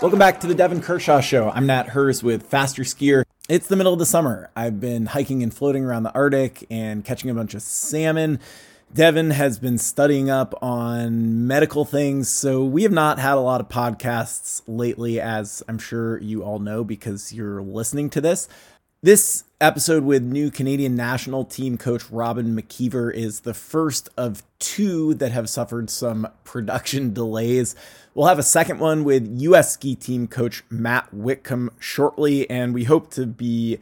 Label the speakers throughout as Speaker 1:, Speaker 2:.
Speaker 1: Welcome back to the Devon Kershaw Show. I'm Nat Herz with Faster Skier. It's the middle of the summer. I've been hiking and floating around the Arctic and catching a bunch of salmon. Devon has been studying up on medical things, so we have not had a lot of podcasts lately, as I'm sure you all know because you're listening to this. This episode with new Canadian national team coach Robin McKeever is the first of two that have suffered some production delays. We'll have a second one with U.S. ski team coach Matt Whitcomb shortly, and we hope to be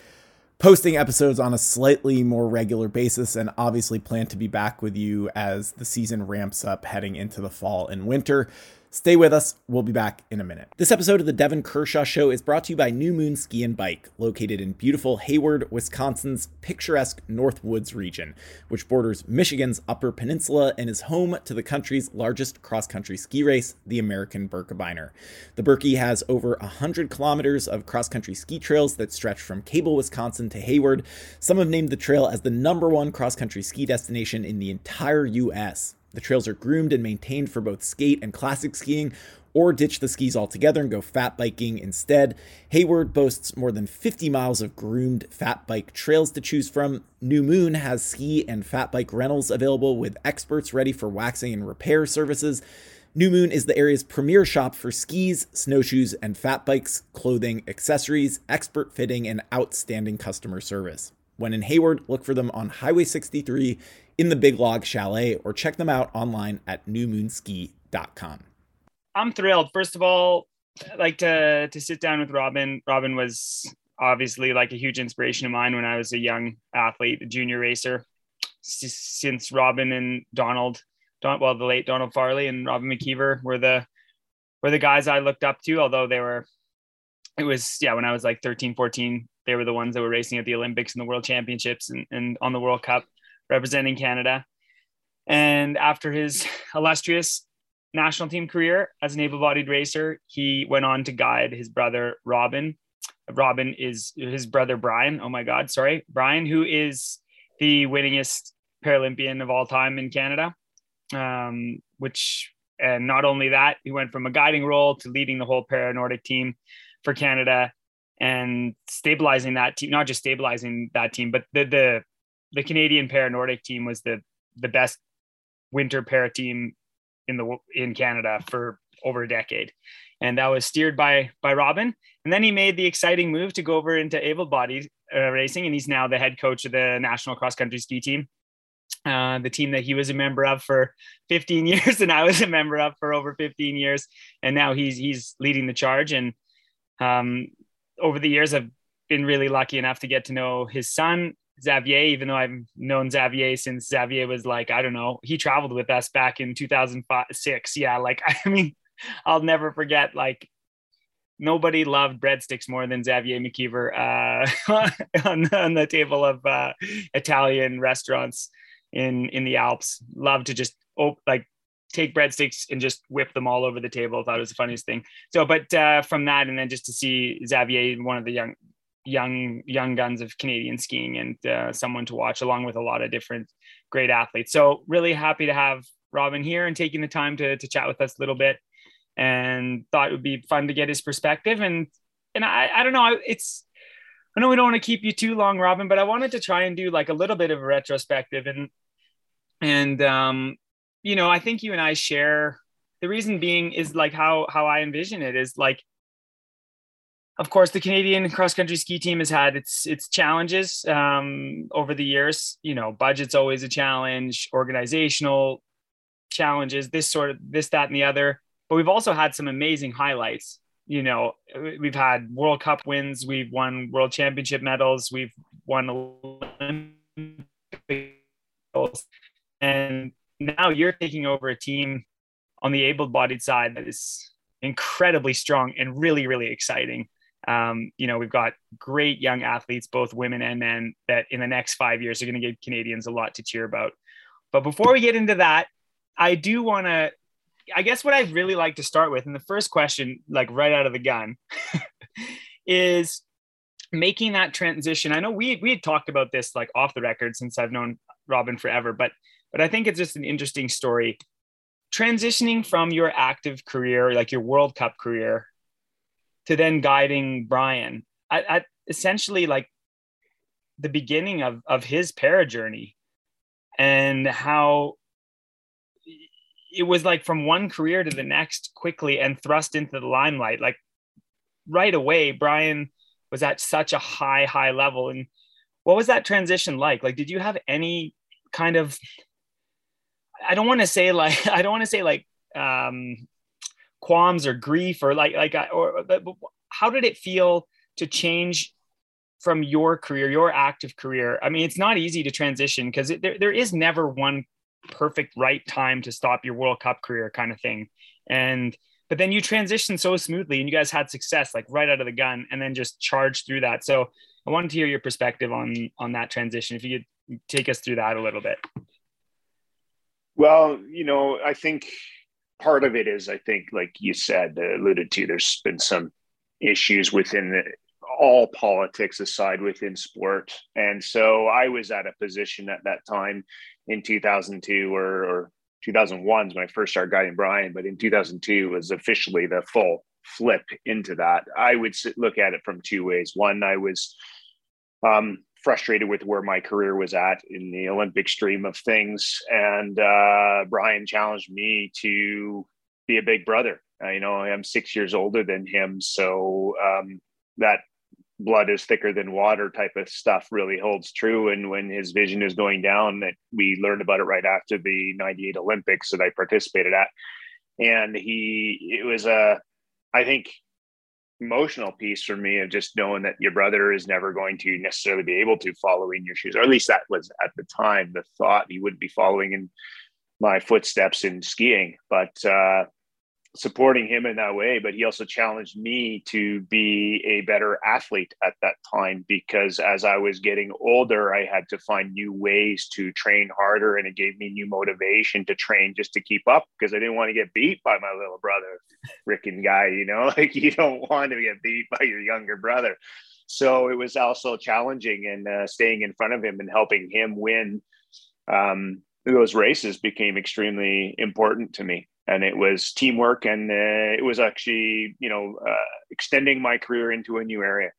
Speaker 1: posting episodes on a slightly more regular basis and obviously plan to be back with you as the season ramps up heading into the fall and winter. Stay with us. We'll be back in a minute. This episode of the Devon Kershaw Show is brought to you by New Moon Ski and Bike, located in beautiful Hayward, Wisconsin's picturesque North Woods region, which borders Michigan's Upper Peninsula and is home to the country's largest cross country ski race, the American Birkebeiner. The Birkie has over 100 kilometers of cross country ski trails that stretch from Cable, Wisconsin to Hayward. Some have named the trail as the number one cross country ski destination in the entire U.S. The trails are groomed and maintained for both skate and classic skiing, or ditch the skis altogether and go fat biking instead. Hayward boasts more than 50 miles of groomed fat bike trails to choose from. New Moon has ski and fat bike rentals available with experts ready for waxing and repair services. New Moon is the area's premier shop for skis, snowshoes, and fat bikes, clothing, accessories, expert fitting, and outstanding customer service. When in Hayward, look for them on Highway 63 in the Big Log Chalet or check them out online at newmoonski.com.
Speaker 2: I'm thrilled. First of all, I'd like to to sit down with Robin. Robin was obviously like a huge inspiration of mine when I was a young athlete, a junior racer. S- since Robin and Donald, Don, well, the late Donald Farley and Robin McKeever were the were the guys I looked up to, although they were it was yeah, when I was like 13, 14, they were the ones that were racing at the Olympics and the World Championships and, and on the World Cup representing Canada. And after his illustrious national team career as an able bodied racer, he went on to guide his brother, Robin. Robin is his brother, Brian. Oh my God, sorry. Brian, who is the winningest Paralympian of all time in Canada. Um, which, and not only that, he went from a guiding role to leading the whole para Nordic team for Canada and stabilizing that team, not just stabilizing that team, but the, the the Canadian para Nordic team was the the best winter para team in the in Canada for over a decade, and that was steered by by Robin. And then he made the exciting move to go over into able bodied uh, racing, and he's now the head coach of the national cross country ski team. Uh, the team that he was a member of for 15 years, and I was a member of for over 15 years, and now he's he's leading the charge. And um, over the years, I've been really lucky enough to get to know his son Xavier, even though I've known Xavier since Xavier was like, I don't know, he traveled with us back in 2006. Yeah. Like, I mean, I'll never forget, like, nobody loved breadsticks more than Xavier McKeever uh, on, on, the table of uh, Italian restaurants in, in the Alps. Loved to just, oh, like, take breadsticks and just whip them all over the table. Thought it was the funniest thing. So, but uh, from that, and then just to see Xavier, one of the young, young young guns of Canadian skiing and uh, someone to watch along with a lot of different great athletes. So really happy to have Robin here and taking the time to, to chat with us a little bit and thought it would be fun to get his perspective. And, and I, I don't know, it's, I know we don't want to keep you too long, Robin, but I wanted to try and do like a little bit of a retrospective and, and, um, you know, I think you and I share the reason being is like how, how I envision it is like, of course, the Canadian cross country ski team has had its its challenges um, over the years. You know, budget's always a challenge, organizational challenges, this sort of this, that, and the other. But we've also had some amazing highlights. You know, we've had World Cup wins, we've won World Championship medals, we've won Olympic medals, and now you're taking over a team on the able-bodied side that is incredibly strong and really, really exciting. Um, you know, we've got great young athletes, both women and men, that in the next five years are going to give Canadians a lot to cheer about. But before we get into that, I do want to, I guess what I'd really like to start with, and the first question, like right out of the gun, is making that transition. I know we we had talked about this like off the record since I've known Robin forever, but but I think it's just an interesting story. Transitioning from your active career, like your World Cup career, to then guiding Brian. At, essentially like the beginning of of his para journey and how it was like from one career to the next quickly and thrust into the limelight. Like right away brian was at such a high high level. And what was that transition like? Like did you have any kind of i don't want to say like i don't want to say like um qualms or grief or like like or how did it feel to change from your career your active career? I mean it's not easy to transition because there, there is never one perfect right time to stop your world cup career kind of thing. And but then you transitioned so smoothly and you guys had success like right out of the gun and then just charged through that. So i wanted to hear your perspective on on that transition if you could take us through that a little bit.
Speaker 3: Well you know i think part of it is i think like you said uh, alluded to there's been some issues within the, all politics aside within sport and so i was at a position at that time in 2002 or, or 2001 is when I first started guiding Brian, but in 2002 was officially the full flip into that. I would look at it from two ways. One, I was um, frustrated with where my career was at in the Olympic stream of things, and uh, Brian challenged me to be a big brother. Uh, you know, I'm six years older than him, so um, that blood is thicker than water type of stuff really holds true. And when his vision is going down, that we learned about it right after the 98 Olympics that I participated at. And he, it was a, I think, emotional piece for me of just knowing that your brother is never going to necessarily be able to follow in your shoes, or at least that was at the time the thought he wouldn't be following in my footsteps in skiing. But uh, supporting him in that way, but he also challenged me to be a better athlete at that time because as I was getting older, I had to find new ways to train harder and it gave me new motivation to train just to keep up because I didn't want to get beat by my little brother, Rickin guy, you know, like you don't want to get beat by your younger brother. So it was also challenging and uh, staying in front of him and helping him win um, those races became extremely important to me and it was teamwork and uh, it was actually you know uh, extending my career into a new area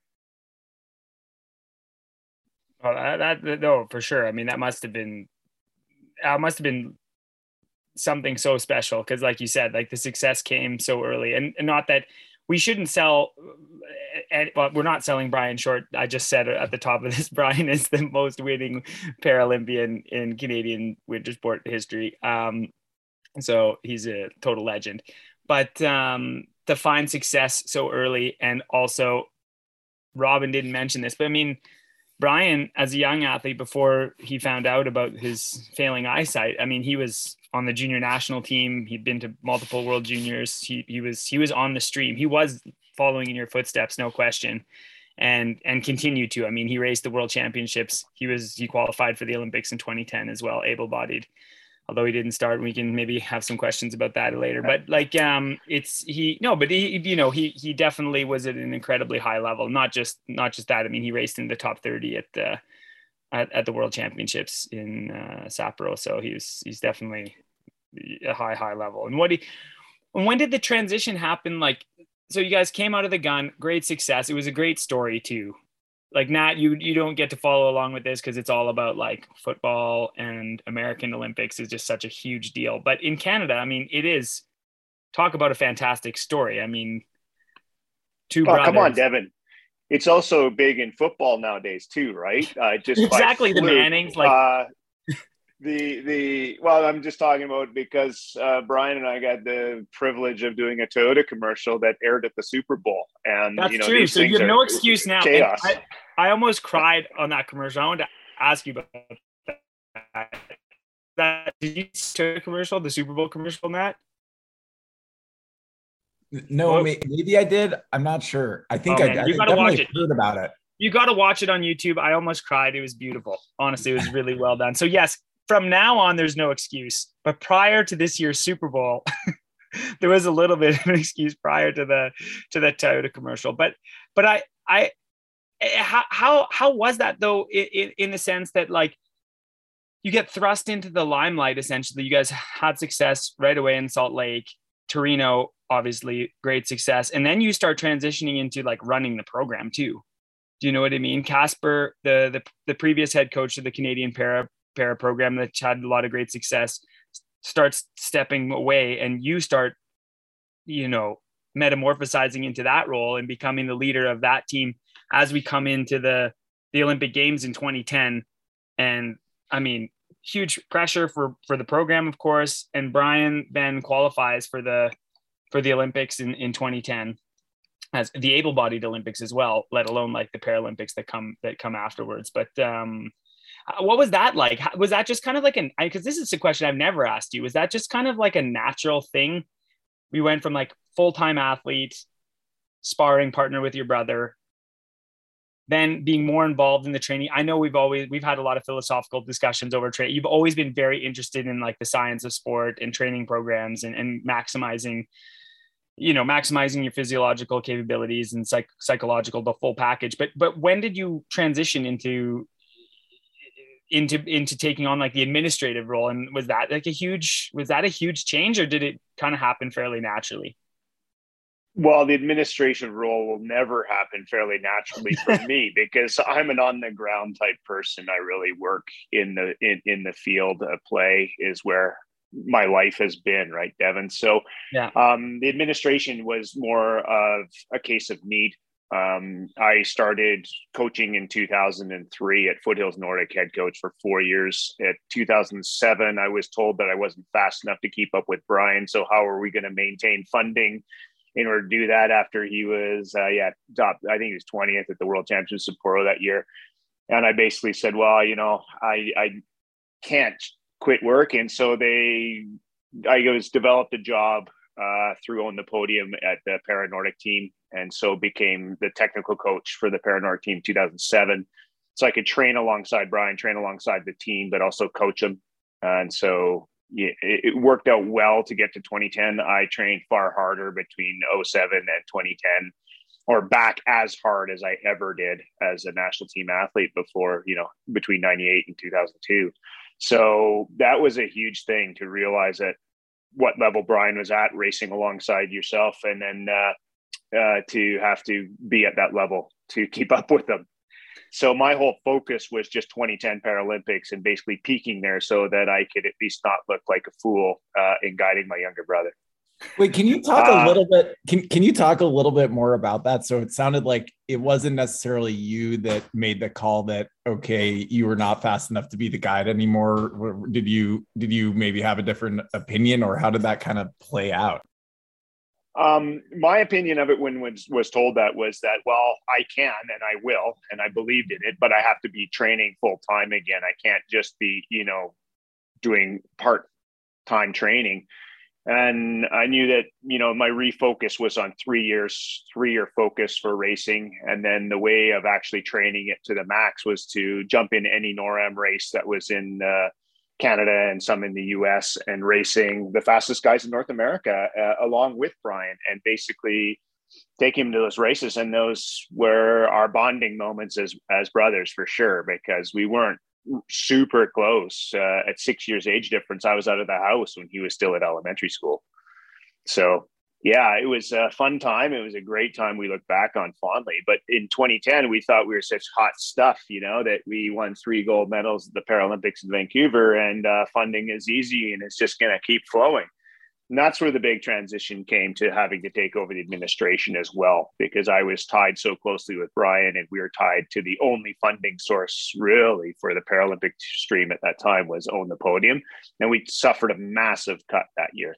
Speaker 2: well that, that no for sure i mean that must have been that must have been something so special because like you said like the success came so early and, and not that we shouldn't sell and well, we're not selling Brian short. I just said at the top of this, Brian is the most winning Paralympian in Canadian winter sport history. Um, so he's a total legend. But um, to find success so early, and also Robin didn't mention this, but I mean, Brian, as a young athlete, before he found out about his failing eyesight, I mean, he was on the junior national team. He'd been to multiple World Juniors. He he was he was on the stream. He was following in your footsteps, no question, and and continue to. I mean, he raced the World Championships. He was he qualified for the Olympics in 2010 as well, able-bodied. Although he didn't start, we can maybe have some questions about that later. But like, um, it's he no, but he you know he he definitely was at an incredibly high level. Not just not just that. I mean, he raced in the top 30 at the at, at the World Championships in uh, Sapporo. So he's he's definitely a high high level. And what he when did the transition happen? Like, so you guys came out of the gun, great success. It was a great story too. Like Nat, you you don't get to follow along with this because it's all about like football and American Olympics is just such a huge deal. But in Canada, I mean, it is talk about a fantastic story. I mean, two.
Speaker 3: Oh, come on, Devon it's also big in football nowadays too, right? Uh, just
Speaker 2: exactly the Mannings, like uh,
Speaker 3: the the well, I'm just talking about because uh, Brian and I got the privilege of doing a Toyota commercial that aired at the Super Bowl, and
Speaker 2: that's
Speaker 3: you know,
Speaker 2: true. So you have no excuse now.
Speaker 3: Chaos.
Speaker 2: I, I, almost cried on that commercial. I wanted to ask you about that. That did you see the commercial, the Super Bowl commercial, Matt?
Speaker 1: No, well, maybe I did. I'm not sure. I think oh, I, I you gotta watch it. heard about it.
Speaker 2: You got to watch it on YouTube. I almost cried. It was beautiful. Honestly, it was really well done. So yes, from now on, there's no excuse. But prior to this year's Super Bowl, there was a little bit of an excuse prior to the to the Toyota commercial. But but I I eh, how how how was that though? In, in the sense that like you get thrust into the limelight essentially. You guys had success right away in Salt Lake, Torino obviously great success. And then you start transitioning into like running the program too. Do you know what I mean? Casper, the the, the previous head coach of the Canadian para para program that had a lot of great success, starts stepping away, and you start, you know, metamorphosizing into that role and becoming the leader of that team as we come into the the Olympic Games in 2010. And I mean, huge pressure for for the program, of course. And Brian then qualifies for the for the Olympics in in 2010 as the able-bodied Olympics as well, let alone like the Paralympics that come that come afterwards. But um, what was that like? Was that just kind of like an because this is a question I've never asked you. Was that just kind of like a natural thing? We went from like full-time athlete, sparring partner with your brother, then being more involved in the training. I know we've always we've had a lot of philosophical discussions over training. You've always been very interested in like the science of sport and training programs and, and maximizing, you know, maximizing your physiological capabilities and psych- psychological, the full package. But but when did you transition into into into taking on like the administrative role? And was that like a huge was that a huge change or did it kind of happen fairly naturally?
Speaker 3: well the administration role will never happen fairly naturally for me because i'm an on the ground type person i really work in the in, in the field of play is where my life has been right devon so yeah um, the administration was more of a case of need um, i started coaching in 2003 at foothills nordic head coach for four years. At 2007 i was told that i wasn't fast enough to keep up with brian. So how are we going to maintain funding in order to do that after he was uh, yeah top I think he was 20th at the World Championships in Sapporo that year, and I basically said, well, you know, I I can't quit work, and so they I was developed a job uh, through Own the Podium at the Para Nordic team, and so became the technical coach for the Para Nordic team 2007. So I could train alongside Brian, train alongside the team, but also coach them. And so yeah, it, worked out well to get to 2010. I trained far harder between 07 and 2010 or back as hard as I ever did as a national team athlete before, you know, between 98 and 2002. So that was a huge thing to realize at what level Brian was at racing alongside yourself and then uh, uh, to have to be at that level to keep up with them. So my whole focus was just 2010 Paralympics and basically peaking there so that I could at least not look like a fool uh, in guiding my younger brother.
Speaker 1: Wait, can you talk uh, a little bit? Can Can you talk a little bit more about that? So it sounded like it wasn't necessarily you that made the call that okay, you were not fast enough to be the guide anymore. Did you Did you maybe have a different opinion, or how did that kind of play out?
Speaker 3: Um, my opinion of it when was was told that was that well, I can and I will, and I believed in it, but I have to be training full time again. I can't just be you know doing part time training. And I knew that you know my refocus was on three years, three year focus for racing, and then the way of actually training it to the max was to jump in any NORAM race that was in. Uh, Canada and some in the US and racing the fastest guys in North America uh, along with Brian and basically take him to those races and those were our bonding moments as as brothers for sure because we weren't super close uh, at 6 years age difference I was out of the house when he was still at elementary school so yeah, it was a fun time. It was a great time we look back on fondly. But in 2010, we thought we were such hot stuff, you know, that we won three gold medals at the Paralympics in Vancouver and uh, funding is easy and it's just going to keep flowing. And that's where the big transition came to having to take over the administration as well, because I was tied so closely with Brian and we were tied to the only funding source really for the Paralympic stream at that time was Own the Podium. And we suffered a massive cut that year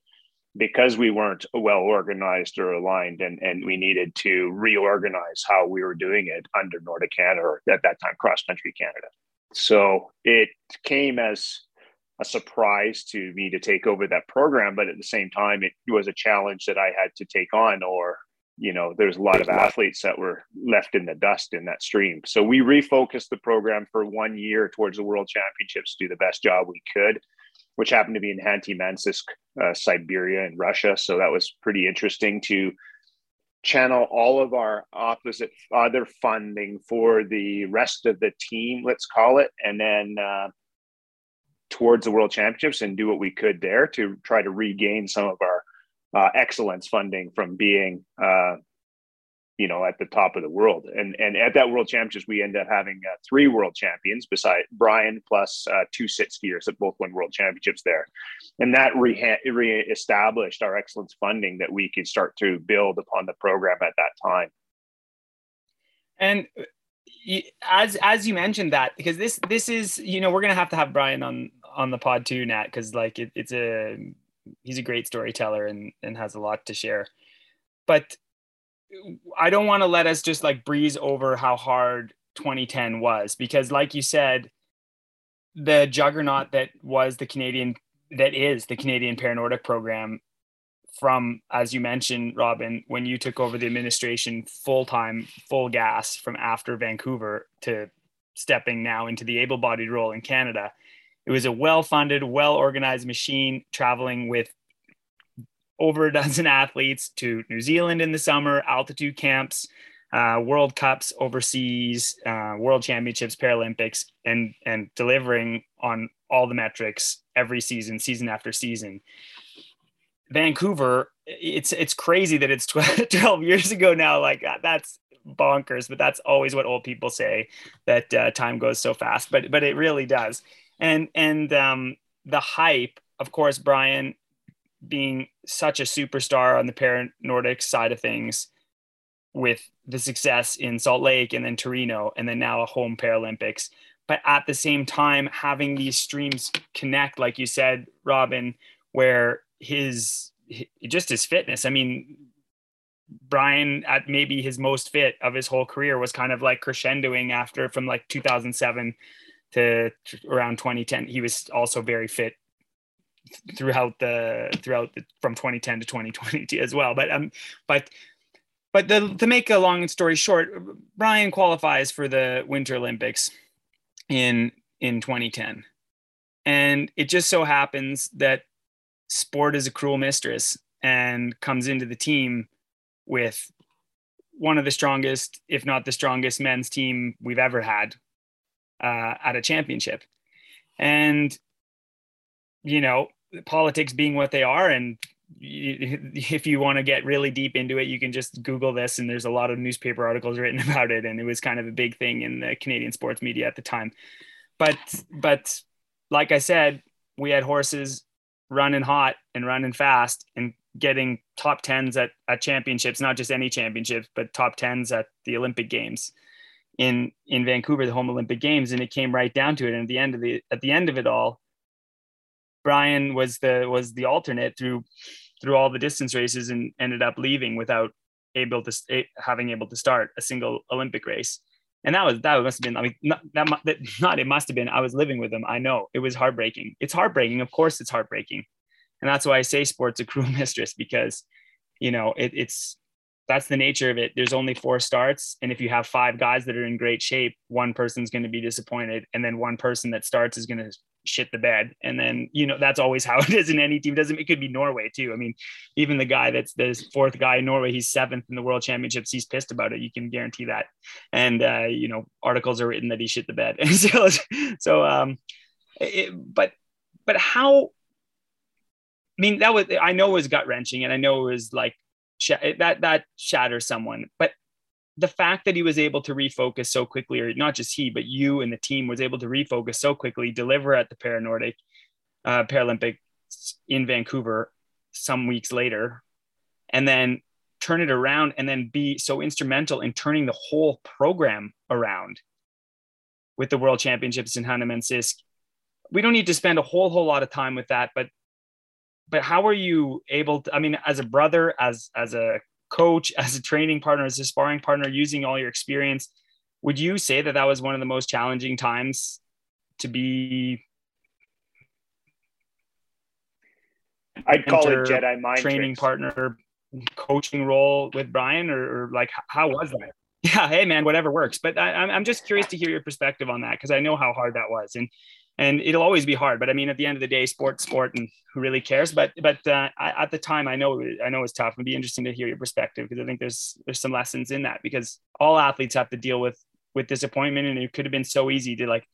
Speaker 3: because we weren't well organized or aligned and, and we needed to reorganize how we were doing it under Nordic Canada or at that time cross country Canada. So it came as a surprise to me to take over that program, but at the same time, it was a challenge that I had to take on. Or, you know, there's a lot of athletes that were left in the dust in that stream. So we refocused the program for one year towards the World Championships to do the best job we could which happened to be in Khanty-Mansiysk, uh, Siberia, in Russia. So that was pretty interesting to channel all of our opposite other funding for the rest of the team, let's call it, and then uh, towards the World Championships and do what we could there to try to regain some of our uh, excellence funding from being uh, you know at the top of the world. And and at that world championships we end up having uh, three world champions beside brian plus uh, two sit skiers that both won world championships there. And that re- re-established our excellence funding that we could start to build upon the program at that time.
Speaker 2: And uh, as as you mentioned that because this this is you know we're gonna have to have brian on on the pod too nat because like it, it's a he's a great storyteller and and has a lot to share but I don't want to let us just like breeze over how hard 2010 was because, like you said, the juggernaut that was the Canadian, that is the Canadian Paranordic program from, as you mentioned, Robin, when you took over the administration full time, full gas from after Vancouver to stepping now into the able bodied role in Canada. It was a well funded, well organized machine traveling with over a dozen athletes to New Zealand in the summer, altitude camps, uh, World Cups overseas, uh, World Championships, Paralympics, and and delivering on all the metrics every season, season after season. Vancouver, it's it's crazy that it's 12, 12 years ago now. Like uh, that's bonkers, but that's always what old people say that uh, time goes so fast. But but it really does. And and um, the hype, of course, Brian being such a superstar on the para Nordic side of things with the success in Salt Lake and then Torino and then now a home Paralympics. But at the same time, having these streams connect, like you said, Robin, where his, just his fitness. I mean, Brian at maybe his most fit of his whole career was kind of like crescendoing after from like 2007 to around 2010. He was also very fit throughout the throughout the, from 2010 to 2020 as well. But um, but but the, to make a long story short, Brian qualifies for the Winter Olympics in in 2010, and it just so happens that sport is a cruel mistress and comes into the team with one of the strongest, if not the strongest, men's team we've ever had uh, at a championship, and you know, politics being what they are, and if you want to get really deep into it, you can just Google this, and there's a lot of newspaper articles written about it, and it was kind of a big thing in the Canadian sports media at the time. But but like I said, we had horses running hot and running fast and getting top tens at, at championships, not just any championships, but top tens at the Olympic Games in in Vancouver, the home Olympic Games, and it came right down to it. And at the end of the at the end of it all, Brian was the was the alternate through through all the distance races and ended up leaving without able to eh, having able to start a single Olympic race. And that was that must have been I mean not that, that not it must have been I was living with him. I know it was heartbreaking. It's heartbreaking. Of course, it's heartbreaking, and that's why I say sports a cruel mistress because you know it, it's that's the nature of it. There's only four starts, and if you have five guys that are in great shape, one person's going to be disappointed, and then one person that starts is going to shit the bed. And then, you know, that's always how it is in any team. Doesn't it could be Norway too. I mean, even the guy that's the fourth guy in Norway, he's seventh in the world championships. He's pissed about it. You can guarantee that. And uh, you know, articles are written that he shit the bed. And so so um it, but but how I mean that was I know it was gut wrenching and I know it was like that that shatters someone. But the fact that he was able to refocus so quickly, or not just he, but you and the team was able to refocus so quickly, deliver at the Paranordic uh, Paralympics in Vancouver some weeks later, and then turn it around and then be so instrumental in turning the whole program around with the World Championships in Khanty-Mansiysk. We don't need to spend a whole whole lot of time with that, but but how are you able to? I mean, as a brother, as as a coach, as a training partner, as a sparring partner, using all your experience, would you say that that was one of the most challenging times to be?
Speaker 3: I'd call it Jedi mind
Speaker 2: training tricks. partner, coaching role with Brian, or, or, like how was that? Yeah, hey man, whatever works. But I, I'm just curious to hear your perspective on that because I know how hard that was, and and it'll always be hard. But I mean, at the end of the day, sport, sport, and who really cares? But but uh, I, at the time, I know I know it's tough. It'd be interesting to hear your perspective because I think there's there's some lessons in that because all athletes have to deal with with disappointment, and it could have been so easy to like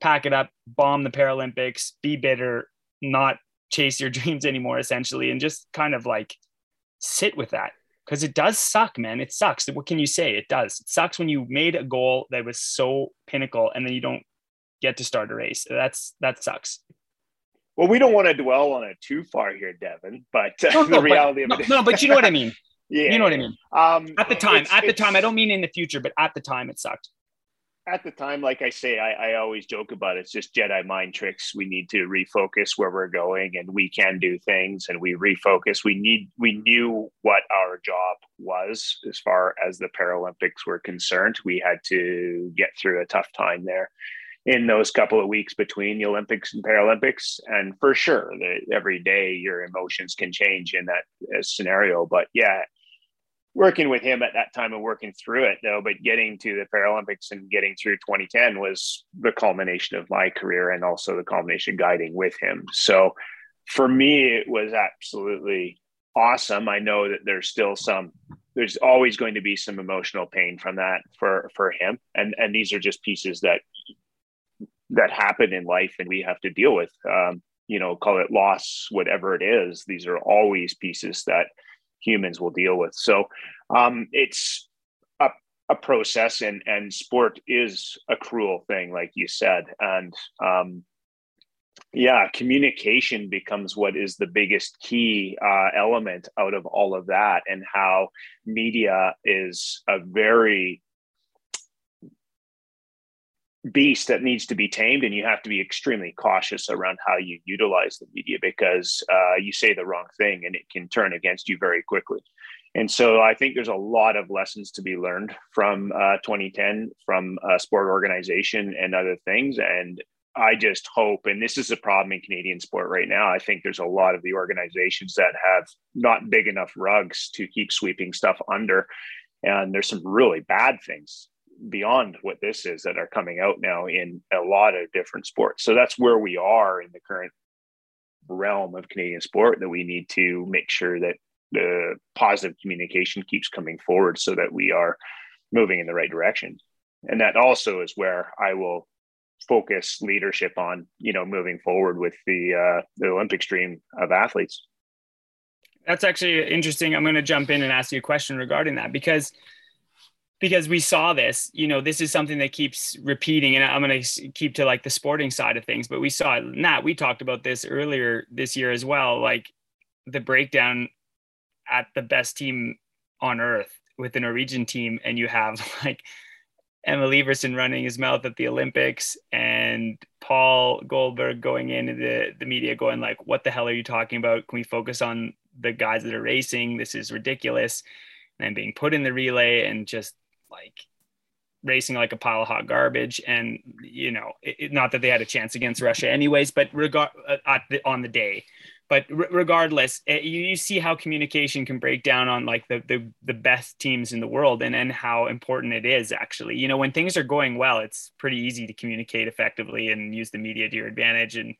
Speaker 2: pack it up, bomb the Paralympics, be bitter, not chase your dreams anymore, essentially, and just kind of like sit with that because it does suck, man. It sucks. What can you say? It does. It sucks when you made a goal that was so pinnacle and then you don't get to start a race. That's that sucks.
Speaker 3: Well, we don't want to dwell on it too far here, Devon. But uh, no, no, the reality
Speaker 2: but,
Speaker 3: of it,
Speaker 2: no, no, but you know what I mean. yeah, you know what I mean. Um, at the time, at the time, I don't mean in the future, but at the time, it sucked
Speaker 3: at the time, like I say, I, I, always joke about it. It's just Jedi mind tricks. We need to refocus where we're going, and we can do things, and we refocus. We need. We knew what our job was as far as the Paralympics were concerned. We had to get through a tough time there in those couple of weeks between the Olympics and Paralympics, and for sure, the, every day your emotions can change in that uh, scenario. But yeah, working with him at that time and working through it though but getting to the paralympics and getting through 2010 was the culmination of my career and also the culmination guiding with him. So for me it was absolutely awesome. I know that there's still some there's always going to be some emotional pain from that for for him. And and these are just pieces that that happen in life and we have to deal with um, you know call it loss whatever it is these are always pieces that humans will deal with. So um, it's a, a process, and and sport is a cruel thing, like you said, and um, yeah, communication becomes what is the biggest key uh, element out of all of that, and how media is a very beast that needs to be tamed and you have to be extremely cautious around how you utilize the media because uh, you say the wrong thing and it can turn against you very quickly. And so i think there's a lot of lessons to be learned from uh, 2010 from uh, sport organization and other things. And i just hope and this is a problem in canadian sport right now i think there's a lot of the organizations that have not big enough rugs to keep sweeping stuff under. And there's some really bad things beyond what this is that are coming out now in a lot of different sports. So that's where we are in the current realm of Canadian sport that we need to make sure that the positive communication keeps coming forward so that we are moving in the right direction. And that also is where I will focus leadership on, you know, moving forward with the uh, the Olympic stream of athletes.
Speaker 2: That's actually interesting. I'm going to jump in and ask you a question regarding that because because we saw this you know this is something that keeps repeating and i'm going to keep to like the sporting side of things but we saw it Nat we talked about this earlier this year as well like the breakdown at the best team on earth with the norwegian team and you have like Emil Iversen running his mouth at the Olympics and Pål Golberg going into the, the media going like, what the hell are you talking about? Can we focus on the guys that are racing? This is ridiculous. And then being put in the relay and just like racing like a pile of hot garbage. And you know it, not that they had a chance against russia anyways but regard uh, on the day but regardless it, you, you see how communication can break down on like the, the the best teams in the world and and how important it is actually. You know when things are going well it's pretty easy to communicate effectively and use the media to your advantage and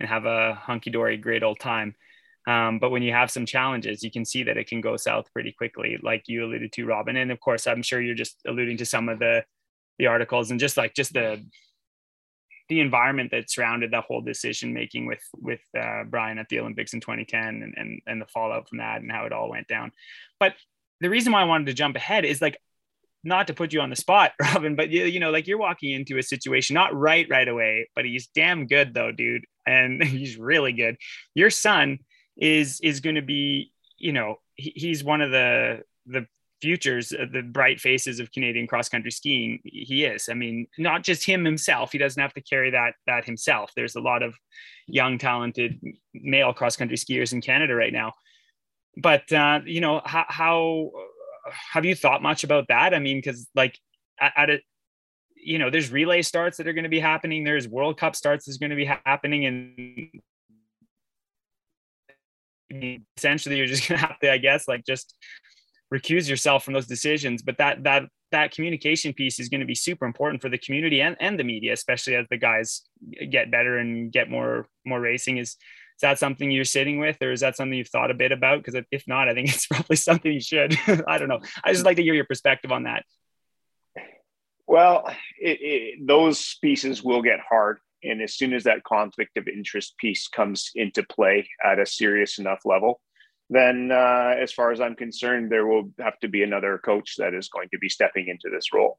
Speaker 2: and have a hunky-dory great old time um, but when you have some challenges, you can see that it can go south pretty quickly, like you alluded to, Robin. And of course, I'm sure you're just alluding to some of the the articles and just like just the the environment that surrounded that whole decision making with with uh, Brian at the Olympics in 2010 and, and and the fallout from that and how it all went down. But the reason why I wanted to jump ahead is like not to put you on the spot, Robin, but you, you know, like you're walking into a situation, not right right away, but he's damn good though, dude. And he's really good. Your son is is going to be you know he, he's one of the the futures uh, the bright faces of canadian cross country skiing. He is. I mean not just him himself. He doesn't have to carry that that himself. There's a lot of young talented male cross country skiers in canada right now. But uh, you know how, how have you thought much about that? I mean because like at, at a you know there's relay starts that are going to be happening. There's world cup starts that's going to be happening and essentially you're just gonna have to, I guess, like just recuse yourself from those decisions. But that that that communication piece is going to be super important for the community and, and the media, especially as the guys get better and get more more racing. Is is that something you're sitting with, or is that something you've thought a bit about? Because if not, I think it's probably something you should. I don't know. I just like to hear your perspective on that.
Speaker 3: Well, it, it, those pieces will get hard and as soon as that conflict of interest piece comes into play at a serious enough level, then uh, as far as I'm concerned, there will have to be another coach that is going to be stepping into this role.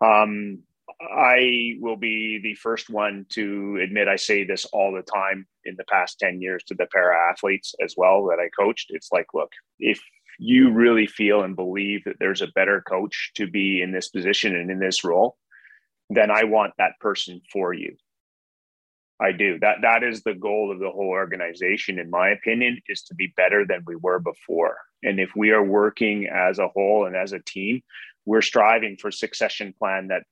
Speaker 3: Um, I will be the first one to admit I say this all the time in the past 10 years to the para athletes as well that I coached. It's like, look, if you really feel and believe that there's a better coach to be in this position and in this role, then I want that person for you. I do. That that is the goal of the whole organization, in my opinion, is to be better than we were before. And if we are working as a whole and as a team, we're striving for succession plan that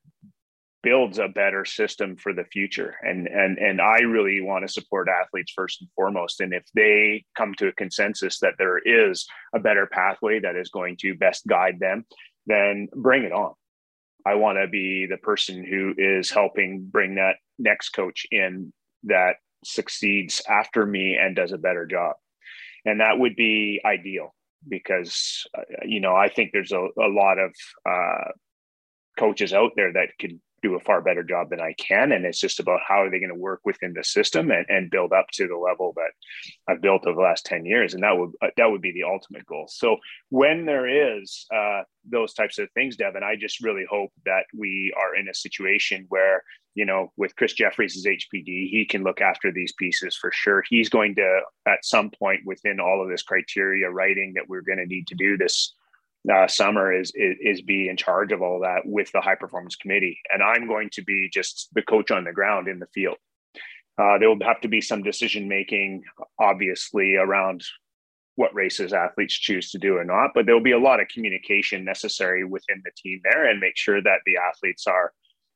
Speaker 3: builds a better system for the future. And and and I really want to support athletes first and foremost. And if they come to a consensus that there is a better pathway that is going to best guide them, then bring it on. I want to be the person who is helping bring that next coach in that succeeds after me and does a better job. And that would be ideal because, uh, you know, I think there's a, a lot of uh, coaches out there that could do a far better job than I can. And it's just about how are they going to work within the system and, and build up to the level that I've built over the last 10 years. And that would, uh, that would be the ultimate goal. So when there is uh, those types of things, Devon, I just really hope that we are in a situation where, you know, with Chris Jeffries HPD, he can look after these pieces for sure. He's going to, at some point within all of this criteria writing that we're going to need to do this uh, summer is, is, is be in charge of all that with the high performance committee, and I'm going to be just the coach on the ground in the field. Uh, there will have to be some decision making, obviously, around what races athletes choose to do or not, but there will be a lot of communication necessary within the team there, and make sure that the athletes are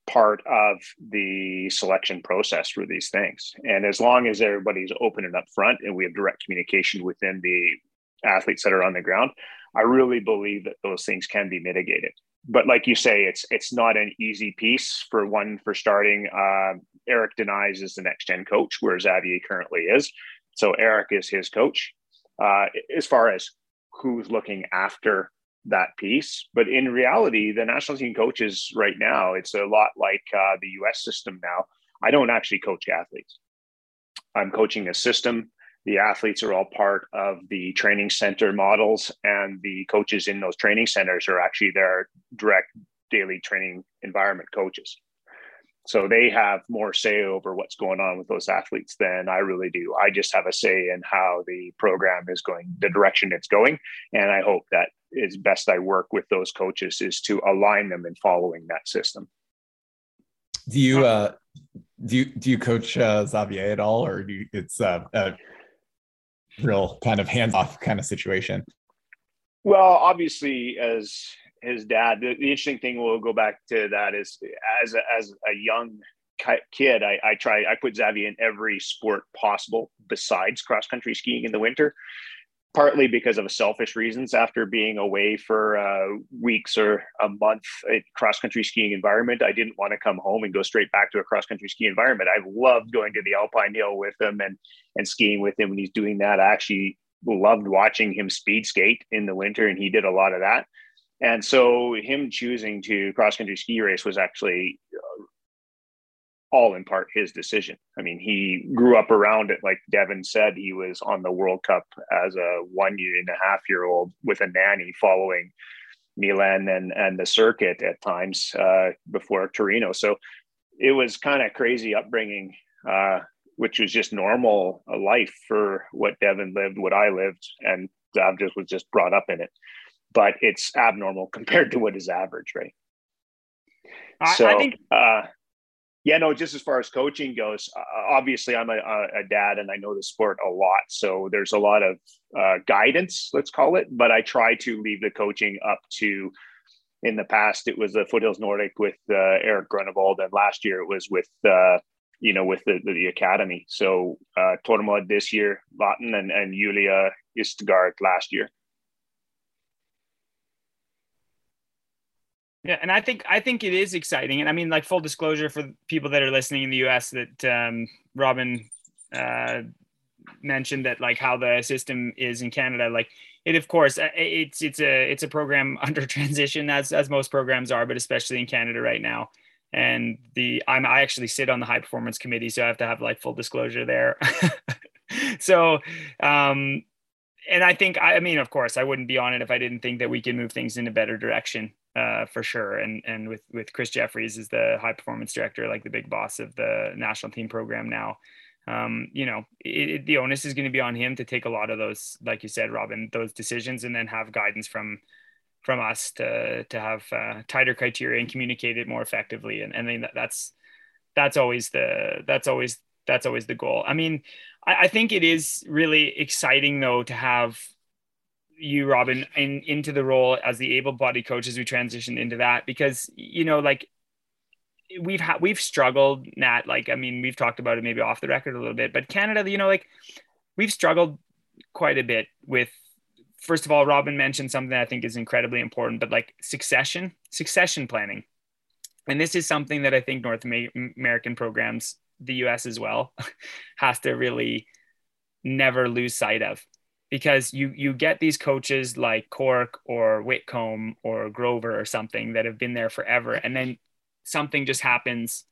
Speaker 3: part of the selection process for these things. And as long as everybody's open and upfront, and we have direct communication within the athletes that are on the ground, I really believe that those things can be mitigated. But like you say, it's it's not an easy piece for one for starting. Uh, Eric de Nys is the next gen coach, where Xavier currently is. So Eric is his coach. Uh, as far as who's looking after that piece, but in reality, the national team coaches right now, it's a lot like uh, the U.S. system now. I don't actually coach athletes. I'm coaching a system the athletes are all part of the training center models and the coaches in those training centers are actually their direct daily training environment coaches. So they have more say over what's going on with those athletes than i really do. I just have a say in how the program is going the direction it's going and i hope that is best i work with those coaches is to align them in following that system.
Speaker 1: Do you uh do you do you coach uh, Xavier at all, or do you, it's uh, uh, real kind of hands off kind of situation.
Speaker 3: Well, obviously, as his dad, the, the, interesting thing we'll go back to that is as a, as a young kid, I, I try I put Xavier in every sport possible besides cross country skiing in the winter partly because of selfish reasons after being away for uh, weeks or a month at cross country skiing environment i didn't want to come home and go straight back to a cross country ski environment. I've loved going to the alpine hill with him and and skiing with him when he's doing that. I actually loved watching him speed skate in the winter and he did a lot of that. And so him choosing to cross country ski race was actually uh, all in part his decision. I mean, he grew up around it. Like Devon said, he was on the World Cup as a one year and a half year old with a nanny following Milan and, and the circuit at times uh, before Torino. So it was kind of crazy upbringing, uh, which was just normal life for what Devon lived, what I lived, and Zav just was just brought up in it. But it's abnormal compared to what is average, right?
Speaker 2: I, so, I think uh,
Speaker 3: yeah, no, just as far as coaching goes, uh, obviously I'm a, a, dad and I know the sport a lot. So there's a lot of uh, guidance, let's call it, but I try to leave the coaching up to, in the past, it was the Foothills Nordic with uh, Eric Grunewald, and last year it was with, uh, you know, with the, the, academy. So uh, Tormod this year, Latin and, and Julia Istgard last year.
Speaker 2: Yeah, and I think I think it is exciting, and I mean, like full disclosure for people that are listening in the U.S. that um, Robin uh, mentioned that like how the system is in Canada, like it of course uh, it's it's a it's a program under transition as as most programs are, but especially in Canada right now. And the I'm I actually sit on the high performance committee, so I have to have like full disclosure there. so um, and I think I mean, of course, I wouldn't be on it if I didn't think that we can move things in a better direction, uh, for sure. And and with with Chris Jeffries is the high performance director, like the big boss of the national team program now, um, you know, it, it, the onus is going to be on him to take a lot of those, like you said, Robin, those decisions, and then have guidance from from us to to have uh, tighter criteria and communicate it more effectively. And and then that's that's always the that's always that's always the goal. I mean, I, I think it is really exciting though to have you, Robin, in, into the role as the able-bodied coach as we transition into that because you know, like we've had we've struggled, Nat. Like, I mean, we've talked about it maybe off the record a little bit, but Canada, you know, like we've struggled quite a bit with. First of all, Robin mentioned something I think is incredibly important, but like succession, succession planning, and this is something that I think North American programs the US as well has to really never lose sight of because you you get these coaches like Cork or Whitcomb or Grover or something that have been there forever and then something just happens.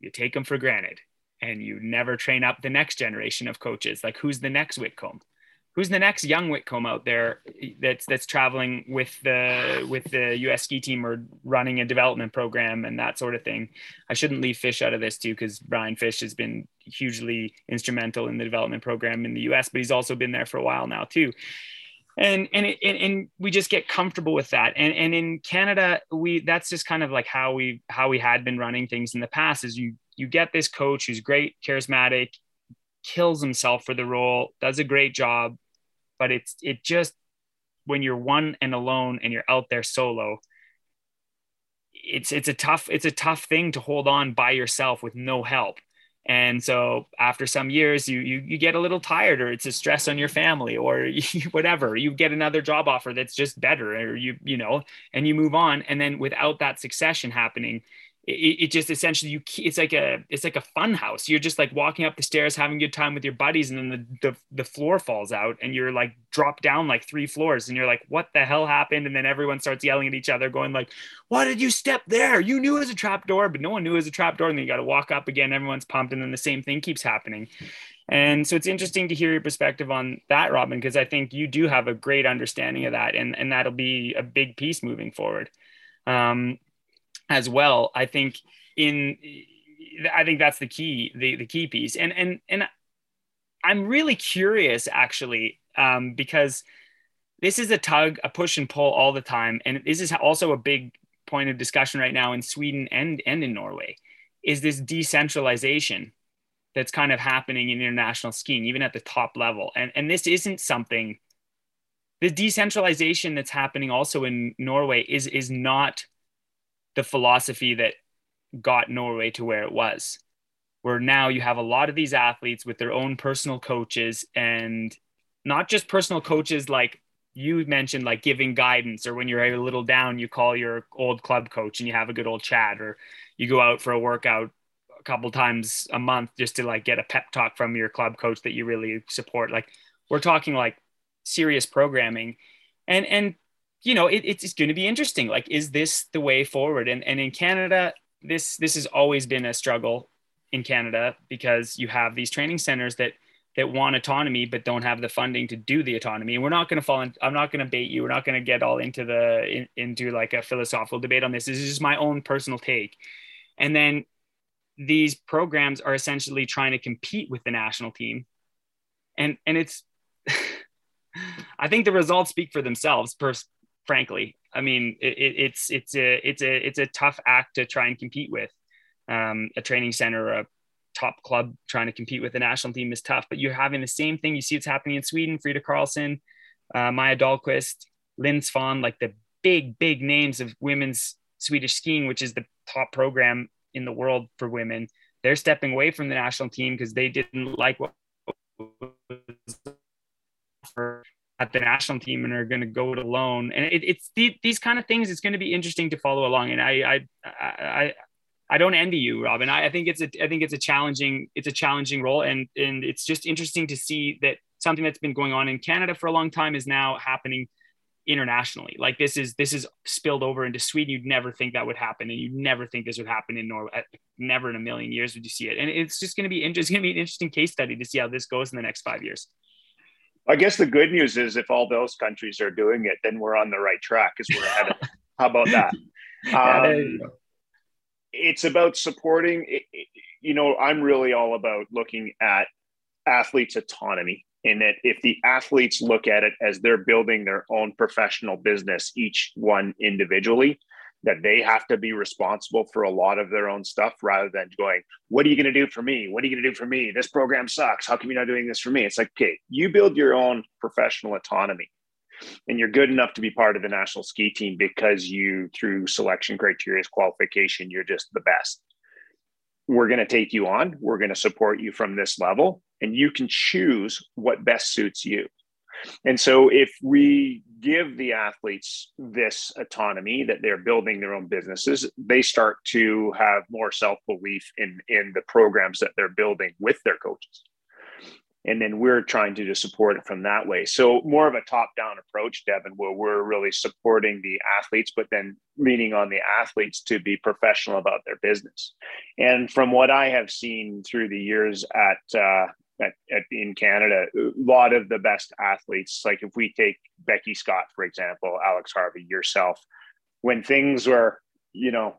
Speaker 2: You take them for granted and you never train up the next generation of coaches. Like who's the next Whitcomb who's the next young Whitcomb out there eh, that's that's traveling with the with the U.S. ski team or running a development program and that sort of thing. I shouldn't leave Fish out of this too because Bryan Fish has been hugely instrumental in the development program in the U.S., but he's also been there for a while now too. And and it, and, and we just get comfortable with that. And and in Canada, we that's just kind of like how we how we had been running things in the past. Is you you get this coach who's great, charismatic, kills himself for the role, does a great job, but it's it just when you're one and alone and you're out there solo it's it's a tough it's a tough thing to hold on by yourself with no help. And so after some years you you, you get a little tired or it's a stress on your family or you, whatever. You get another job offer that's just better or you you know and you move on. And then without that succession happening it, it, just essentially you it's like a it's like a fun house. You're just like walking up the stairs having a good time with your buddies and then the, the the floor falls out and you're like dropped down like three floors and you're like what the hell happened? And then everyone starts yelling at each other going like why did you step there? You knew it was a trap door but no one knew it was a trap door and then you got to walk up again everyone's pumped and then the same thing keeps happening. And so it's interesting to hear your perspective on that robin because i think you do have a great understanding of that and and that'll be a big piece moving forward. Um, as well. I think in I think that's the key the the key piece. And and and I'm really curious actually um, because this is a tug, a push and pull all the time, and this is also a big point of discussion right now in Sweden and and in Norway. Is this decentralization that's kind of happening in international skiing, even at the top level? And and this isn't something. The decentralization that's happening also in Norway is is not the philosophy that got Norway to where it was, where now you have a lot of these athletes with their own personal coaches and not just personal coaches like you mentioned, like giving guidance, or when you're a little down, you call your old club coach and you have a good old chat, or you go out for a workout a couple times a month just to like get a pep talk from your club coach that you really support. Like we're talking like serious programming and and you know, it, it's going to be interesting. Like, is this the way forward? And and in Canada, this this has always been a struggle in Canada because you have these training centers that that want autonomy but don't have the funding to do the autonomy. And we're not going to fall in. I'm not going to bait you. We're not going to get all into the in, into like a philosophical debate on this. This is just my own personal take. And then these programs are essentially trying to compete with the national team, and and it's. I think the results speak for themselves. Pers- frankly. I mean, it, it's it's a it's a it's a tough act to try and compete with. Um, a training center, a top club trying to compete with the national team is tough. But you're having the same thing. You see it's happening in Sweden. Frida Karlsson, uh, Maja Dahlqvist, Linn Svahn, like the big big names of women's Swedish skiing, which is the top program in the world for women. They're stepping away from the national team because they didn't like what at the national team and are going to go it alone. And it, it's the, these kind of things. It's going to be interesting to follow along. And I, I, I, I don't envy you, Robin. I, I think it's a, I think it's a challenging, it's a challenging role, and and it's just interesting to see that something that's been going on in Canada for a long time is now happening internationally. Like this is this is spilled over into Sweden. You'd never think that would happen, and you'd never think this would happen in Norway. Never in a million years would you see it. And it's just going to be it's going to be an interesting case study to see how this goes in the next five years.
Speaker 3: I guess the good news is if all those countries are doing it, then we're on the right track because we're ahead of them. How about that? Um, it's about supporting. You know, I'm really all about looking at athletes' autonomy in that if the athletes look at it as they're building their own professional business, each one individually, that they have to be responsible for a lot of their own stuff rather than going, What are you going to do for me? What are you going to do for me? This program sucks. How come you're not doing this for me? It's like, okay, you build your own professional autonomy and you're good enough to be part of the national ski team because you, through selection criteria, qualification, you're just the best. We're going to take you on, we're going to support you from this level, and you can choose what best suits you. And so, if we give the athletes this autonomy that they're building their own businesses, they start to have more self belief in in the programs that they're building with their coaches. And then we're trying to just support it from that way. So more of a top down approach, Devon, where we're really supporting the athletes, but then leaning on the athletes to be professional about their business. And from what I have seen through the years at uh, at, at, in Canada, a lot of the best athletes, like if we take Becky Scott, for example, Alex Harvey, yourself, when things were, you know,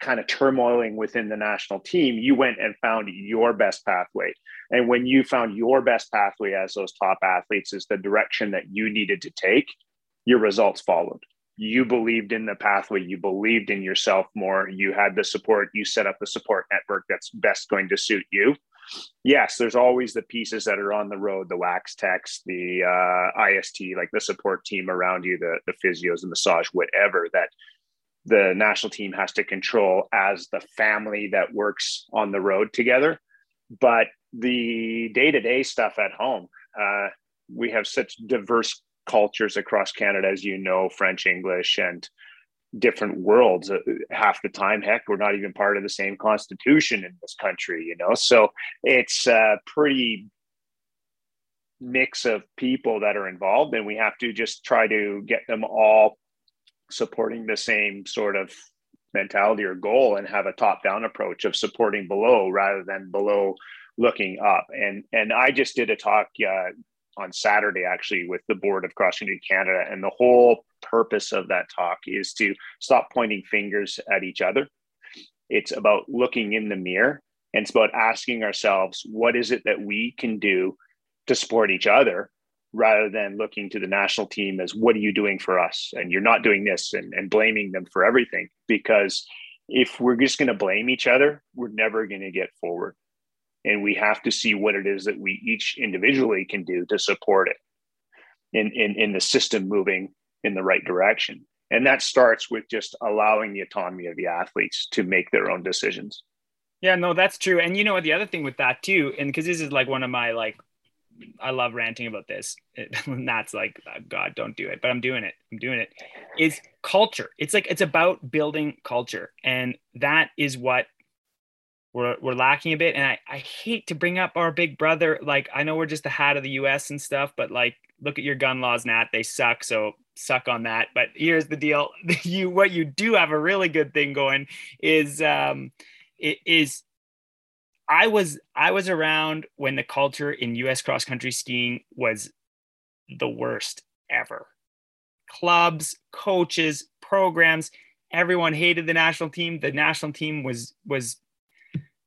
Speaker 3: kind of turmoiling within the national team, you went and found your best pathway. And when you found your best pathway as those top athletes is the direction that you needed to take, your results followed. You believed in the pathway, you believed in yourself more, you had the support, you set up the support network that's best going to suit you yes, there's always the pieces that are on the road, the wax techs, the uh, IST, like the support team around you, the, the physios, the massage, whatever that the national team has to control as the family that works on the road together. But the day to day stuff at home, uh, we have such diverse cultures across Canada, as you know, French, English, and different worlds uh, half the time heck we're not even part of the same constitution in this country you know? So it's a pretty mix of people that are involved and we have to just try to get them all supporting the same sort of mentality or goal and have a top down approach of supporting below rather than below looking up. And and i just did a talk uh, on Saturday actually with the board of Cross Country Canada, and the whole purpose of that talk is to stop pointing fingers at each other. It's about looking in the mirror and it's about asking ourselves, what is it that we can do to support each other rather than looking to the national team as what are you doing for us? And you're not doing this and, and blaming them for everything. Because if we're just going to blame each other we're never going to get forward and we have to see what it is that we each individually can do to support it in, in, in the system moving in the right direction. And that starts with just allowing the autonomy of the athletes to make their own decisions.
Speaker 2: Yeah, no, that's true. And you know what? The other thing with that too, and because this is like one of my like, I love ranting about this. That's like, oh, God, don't do it, but I'm doing it. I'm doing it. Is culture. It's like it's about building culture, and that is what we're, we're lacking a bit. And I, I hate to bring up our big brother. Like, I know we're just the hat of the US and stuff, but like, look at your gun laws, Nat. They suck. So suck on that. But here's the deal. you, what you do have a really good thing going is, um, it is I was, I was around when the culture in US cross country skiing was the worst ever. Clubs, coaches, programs, everyone hated the national team. The national team was, was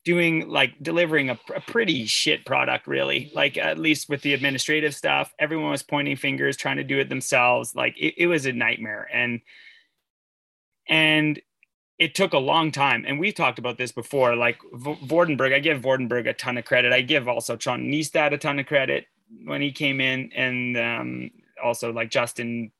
Speaker 2: doing like delivering a, a, pretty shit product really. Like at least with the administrative stuff everyone was pointing fingers trying to do it themselves. Like it, it was a nightmare. And and it took a long time. And we've talked about this before. Like v- vordenberg i give vordenberg a ton of credit. I give also Trond Nystad a ton of credit when he came in. And um, also like justin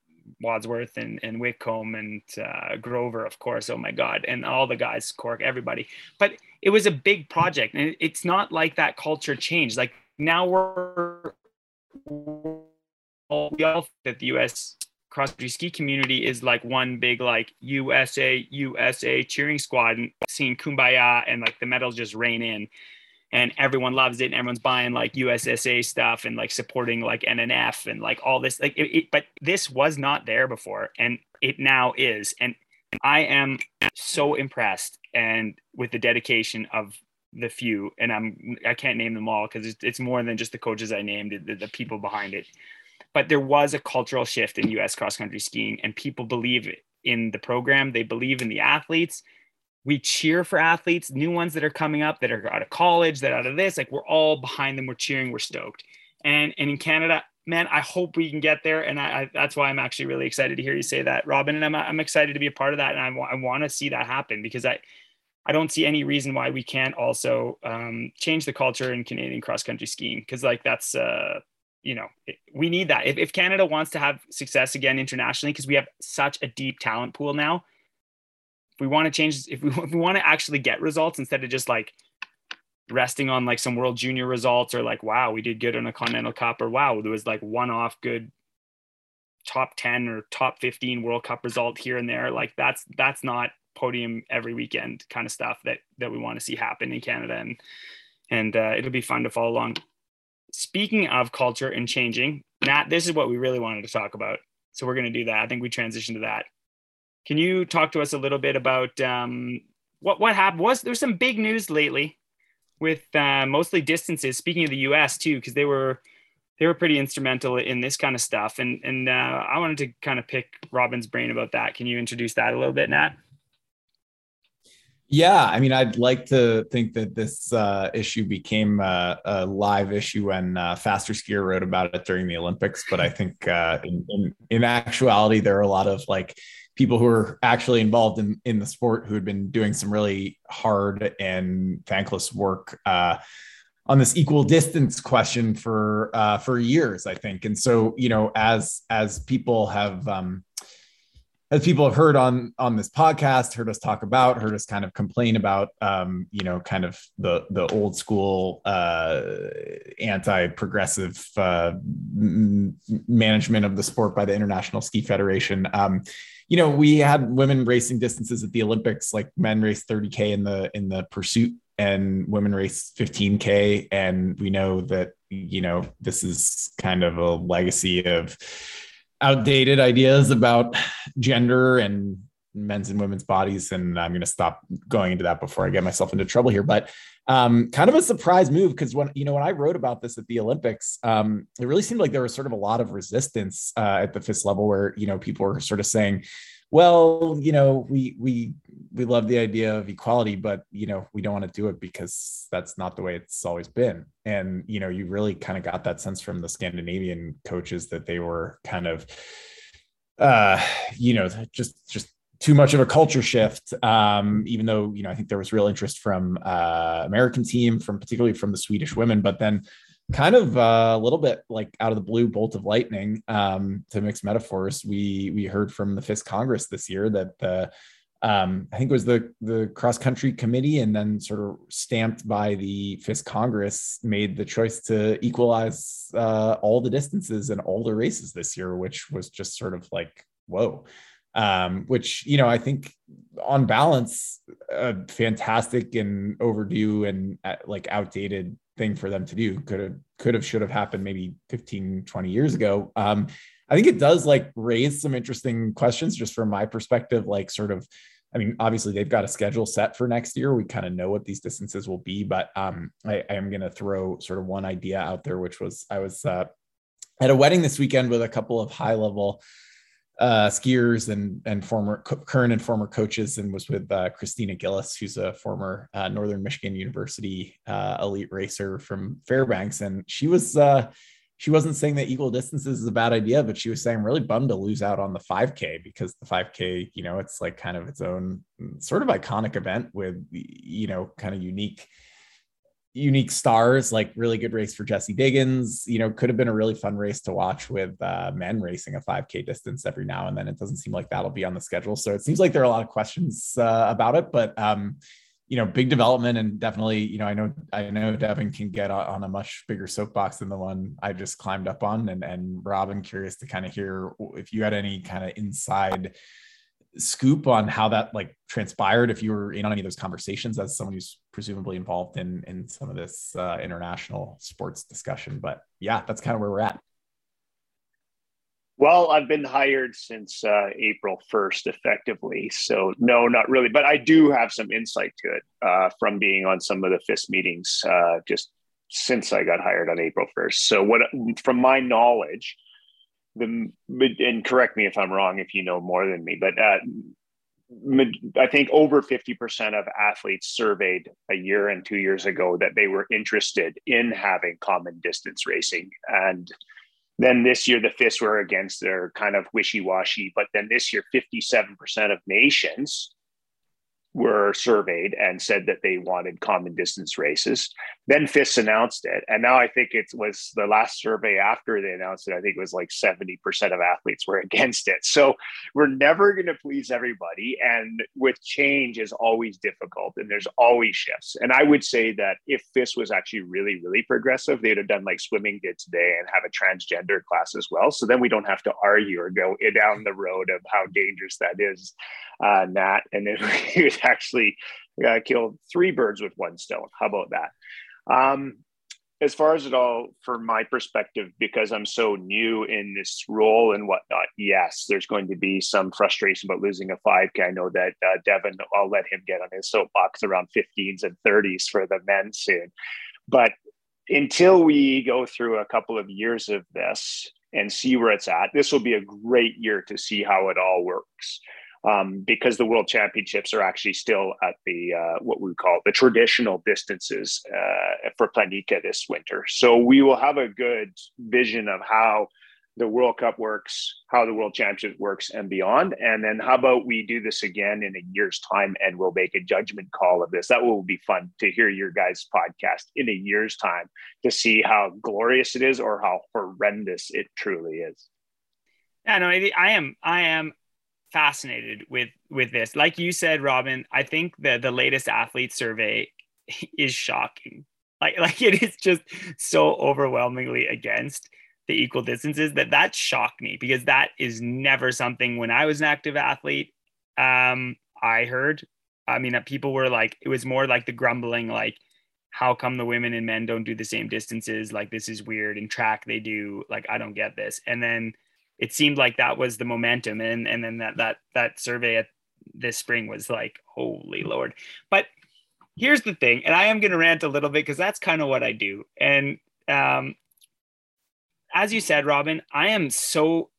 Speaker 2: Wadsworth and, and Whitcomb and uh, Grover, of course. Oh my God. And all the guys, Cork, everybody. But it was a big project. And it's not like that culture changed. Like now we're, we all that the US cross country ski community is like one big like USA, USA cheering squad and seeing kumbaya and like the medals just rain in and everyone loves it and everyone's buying like USSA stuff and like supporting like NNF and like all this like it, it, but this was not there before and it now is and I am so impressed and with the dedication of the few, and I'm I can't name them all because it's, it's more than just the coaches I named, the, the people behind it. But there was a cultural shift in U.S. cross country skiing, and people believe in the program. They believe in the athletes. We cheer for athletes, new ones that are coming up that are out of college, that out of this. Like we're all behind them. We're cheering. We're stoked. And and in Canada, man, I hope we can get there. And I, I, that's why I'm actually really excited to hear you say that, Robin. And I'm, I'm excited to be a part of that. And I, w- I want to see that happen because I, I don't see any reason why we can't also um, change the culture in Canadian cross country skiing. Cause like that's, uh, you know, we need that. If, if Canada wants to have success again internationally, because we have such a deep talent pool now, if we want to change, if we, if we want to actually get results instead of just like resting on like some world junior results or like wow we did good on a continental cup or wow there was like one off good top 10 or top 15 world cup result here and there like that's that's not podium every weekend kind of stuff that that we want to see happen in canada and and uh, it'll be fun to follow along speaking of culture and changing nat this is what we really wanted to talk about so we're going to do that i think we transition to that can you talk to us a little bit about um, what what happened was there's some big news lately with uh, mostly distances. Speaking of the U.S. too, because they were they were pretty instrumental in this kind of stuff. And and uh, I wanted to kind of pick Robin's brain about that. Can you introduce that a little bit, Nat?
Speaker 1: Yeah, I mean, I'd like to think that this uh, issue became a, a, live issue when uh, FasterSkier wrote about it during the Olympics. But I think uh, in, in, in actuality, there are a lot of like people who are actually involved in in the sport who had been doing some really hard and thankless work uh, on this equal distance question for uh, for years, I think. And so, you know, as as people have um, as people have heard on on this podcast, heard us talk about, heard us kind of complain about, um, you know, kind of the the old school uh, anti-progressive uh, m- management of the sport by the International Ski Federation. Um, you know, we had women racing distances at the Olympics, like men race 30k in the in the pursuit, and women race 15k, and we know that you know this is kind of a legacy of outdated ideas about gender and men's and women's bodies and i'm going to stop going into that before i get myself into trouble here. But um, kind of a surprise move because when you know when i wrote about this at the olympics um, it really seemed like there was sort of a lot of resistance uh, at the FIS level where you know people were sort of saying well you know we we we love the idea of equality but you know we don't want to do it because that's not the way it's always been and you know you really kind of got that sense from the scandinavian coaches that they were kind of uh you know just just too much of a culture shift. Um, even though you know, I think there was real interest from uh, American team, from particularly from the Swedish women, but then kind of uh, a little bit like out of the blue bolt of lightning um, to mix metaphors. We we heard from the FIS Congress this year that the um, I think it was the the cross country committee, and then sort of stamped by the FIS Congress, made the choice to equalize uh, all the distances and all the races this year, which was just sort of like whoa um, which you know I think on balance a fantastic and overdue and uh, like outdated thing for them to do. Could have could have should have happened maybe 15 20 years ago. Um, i think it does like raise some interesting questions just from my perspective like sort of i mean obviously they've got a schedule set for next year. We kind of know what these distances will be but um, I, I, am going to throw sort of one idea out there which was i was uh, at a wedding this weekend with a couple of high level uh, skiers and and former current and former coaches, and was with uh, Christina Gillis, who's a former uh, Northern Michigan University uh, elite racer from Fairbanks, and she was uh, she wasn't saying that equal distances is a bad idea, but she was saying I'm really bummed to lose out on the 5K because the 5K, you know, it's like kind of its own sort of iconic event with you know kind of unique unique stars, like really good race for Jessie Diggins. You know, could have been a really fun race to watch with uh, men racing a 5K distance every now and then. It doesn't seem like that'll be on the schedule. So it seems like there are a lot of questions uh, about it, but um, you know, big development and definitely, you know, I know I know Devon can get on a much bigger soapbox than the one I just climbed up on. And and Robin, curious to kind of hear if you had any kind of inside scoop on how that like transpired if you were in on any of those conversations as someone who's presumably involved in in some of this uh, international sports discussion but yeah that's kind of where we're at
Speaker 3: Well, I've been hired since uh, April 1st, effectively. So, no, not really. But I do have some insight to it uh, from being on some of the FIS meetings uh, just since I got hired on April 1st. So, what from my knowledge, the and correct me if I'm wrong if you know more than me, but uh, I think over 50% of athletes surveyed a year and two years ago that they were interested in having common distance racing. And then this year, the FIS were against their kind of wishy washy. But then this year, 57% of nations were surveyed and said that they wanted common distance races. Then FIS announced it. And now I think it was the last survey after they announced it, I think it was like 70% of athletes were against it. So we're never going to please everybody. And with change is always difficult and there's always shifts. And I would say that if FIS was actually really, really progressive, they'd have done like swimming did today and have a transgender class as well. So then we don't have to argue or go down the road of how dangerous that is, uh, Nat. And it, it actually uh, killed three birds with one stone. How about that? Um, as far as it all, from my perspective, because I'm so new in this role and whatnot, yes, there's going to be some frustration about losing a 5K. I know that uh, Devon, I'll let him get on his soapbox around 15s and 30s for the men soon. But until we go through a couple of years of this and see where it's at, this will be a great year to see how it all works um, because the world championships are actually still at the uh, what we call the traditional distances uh, for Planica this winter. So we will have a good vision of how the World Cup works, how the World Championship works, and beyond. And then how about we do this again in a year's time, and we'll make a judgment call of this. That will be fun to hear your guys' podcast in a year's time to see how glorious it is or how horrendous it truly is.
Speaker 2: Yeah, no, I am. I am fascinated with with this. Like you said, Robin, I think the the latest athlete survey is shocking. Like like it is just so overwhelmingly against the equal distances that that shocked me because that is never something when I was an active athlete um I heard. I mean, people were like, it was more like the grumbling, like, how come the women and men don't do the same distances? Like, this is weird. In track, they do. Like, I don't get this. And then it seemed like that was the momentum and and then that that that survey at this spring was like holy lord but here's the thing and i am going to rant a little bit because that's kind of what i do and um as you said robin i am so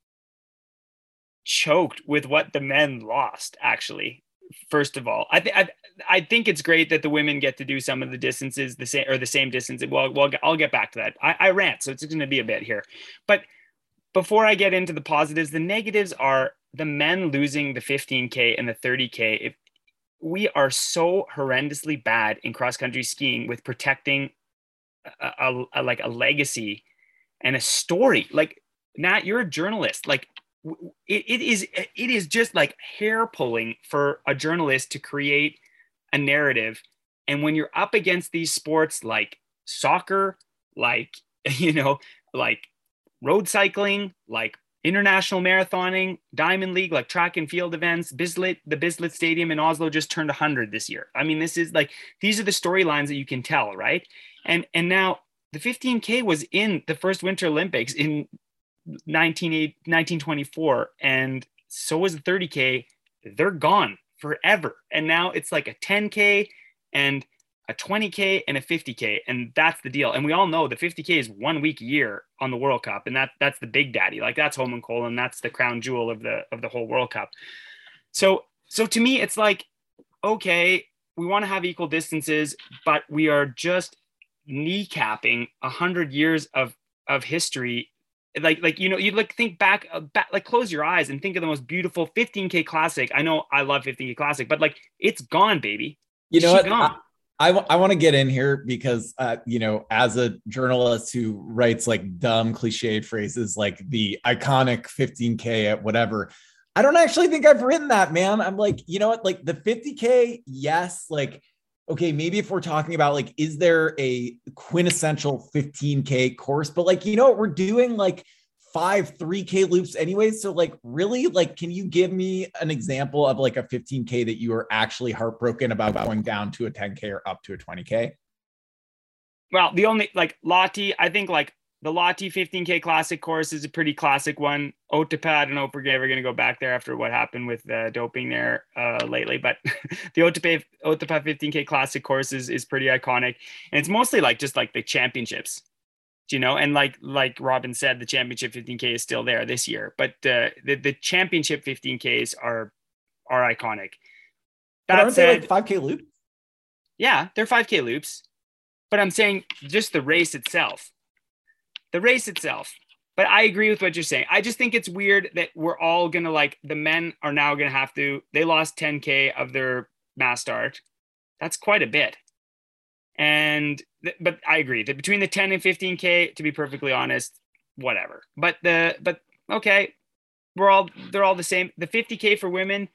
Speaker 2: choked with what the men lost actually first of all i think I think it's great that the women get to do some of the distances the same or the same distance. Well, well, I'll get back to that. I, I rant, so it's going to be a bit here. But before I get into the positives, the negatives are the men losing the 15K and the 30K. If we are so horrendously bad in cross country skiing with protecting a, a, a, like a legacy and a story. Like Nat, you're a journalist. Like it, it is it is just like hair pulling for a journalist to create a narrative. And when you're up against these sports like soccer, like you know, like road cycling, like international marathoning, Diamond League, like track and field events. Bislett, the Bislett Stadium in Oslo just turned 100 this year. I mean, this is like these are the storylines that you can tell, right? And and now the 15K was in the first Winter Olympics in 19, 1924, and so was the 30K. They're gone forever. And now it's like a 10K and a 20k and a 50k and that's the deal. And we all know the 50k is one week a year on the world cup and that that's the big daddy. Like that's home and Holmenkollen that's the crown jewel of the of the whole world cup. So so to me it's like okay we want to have equal distances but we are just kneecapping a hundred years of of history. Like like you know you like think back, uh, back like close your eyes and think of the most beautiful 15k classic. I know i love 15k classic but like it's gone baby.
Speaker 1: You know what? Gone. I, w- I want to get in here because, uh, you know, as a journalist who writes like dumb cliched phrases like the iconic 15K at whatever, I don't actually think I've written that, man. I'm like, you know what? Like the 50K, yes. Like, okay, maybe if we're talking about like, is there a quintessential 15K course? But like, you know what? We're doing like five 3K loops anyway. So, like, really, like, can you give me an example of like a 15K that you are actually heartbroken about going down to a 10K or up to a 20K?
Speaker 2: Well, the only like Lahti, I think like the Lahti 15K Classic course is a pretty classic one. Know if we're ever going to go back there after what happened with uh, doping there uh, lately, but the Otepää 15K Classic course is, is pretty iconic. And it's mostly like just like the championships, you know, and like like Robin said, the championship 15K is still there this year, but uh, the, the championship 15Ks are are iconic.
Speaker 1: That aren't said, they like 5K loop?
Speaker 2: Yeah, they're 5K loops. But I'm saying just the race itself the race itself. But I agree with what you're saying. I just think it's weird that we're all gonna like the men are now gonna have to. They lost 10k of their mass start. That's quite a bit. And but I agree that between the 10 and 15k, to be perfectly honest, whatever. But the but okay, we're all they're all the same. The 50k for women,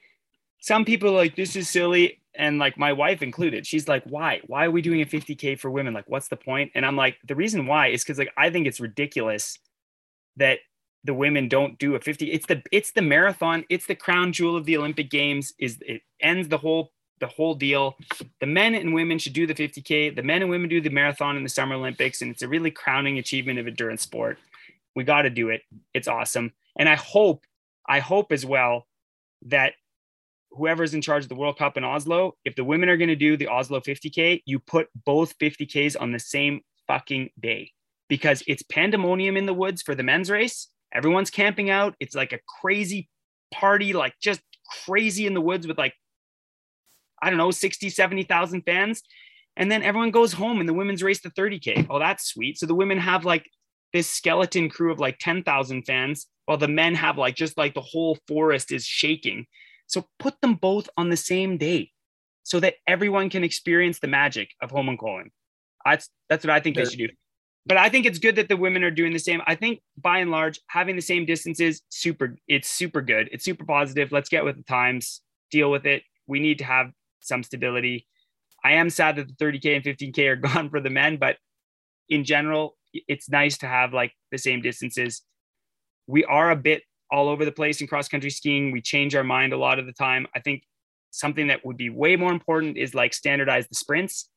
Speaker 2: some people like this is silly. And like my wife included she's like why? Why are we doing a 50k for women? Like what's the point? And i'm like the reason why is because like i think it's ridiculous that the women don't do a 50 it's the it's the marathon. It's the crown jewel of the olympic games is it ends the whole the whole deal. The men and women should do the 50k the men and women do the marathon in the summer olympics and it's a really crowning achievement of endurance sport. We got to do it. It's awesome. And i hope i hope as well that whoever's in charge of the World Cup in Oslo, if the women are going to do the Oslo 50K, you put both 50Ks on the same fucking day. Because it's pandemonium in the woods for the men's race. Everyone's camping out. It's like a crazy party, like just crazy in the woods with like, I don't know, 60, 70,000 fans. And then everyone goes home and the women's race the 30K. Oh, that's sweet. So the women have like this skeleton crew of like 10,000 fans while the men have like just like the whole forest is shaking so put them both on the same day so that everyone can experience the magic of Holmenkollen. That's, that's what I think they should do. But I think it's good that the women are doing the same. I think by and large, having the same distances, super, it's super good. It's super positive. Let's get with the times, deal with it. We need to have some stability. I am sad that the 30K and 15K are gone for the men, but in general, it's nice to have like the same distances. We are a bit all over the place in cross country skiing. We change our mind a lot of the time. I think something that would be way more important is like standardize the sprints.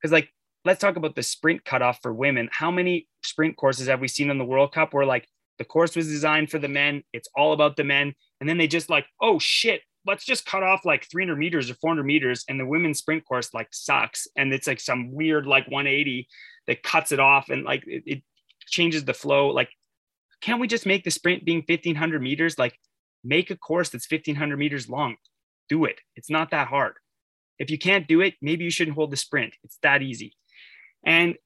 Speaker 2: Because like let's talk about the sprint cutoff for women. How many sprint courses have we seen in the World Cup where like the course was designed for the men, it's all about the men, and then they just like, oh shit, let's just cut off like 300 meters or 400 meters, and the women's sprint course like sucks, and it's like some weird like 180 that cuts it off, and like it, it changes the flow. Like can't we just make the sprint being 1500 meters? Like make a course that's 1500 meters long. Do it. It's not that hard. If you can't do it, maybe you shouldn't hold the sprint. It's that easy. And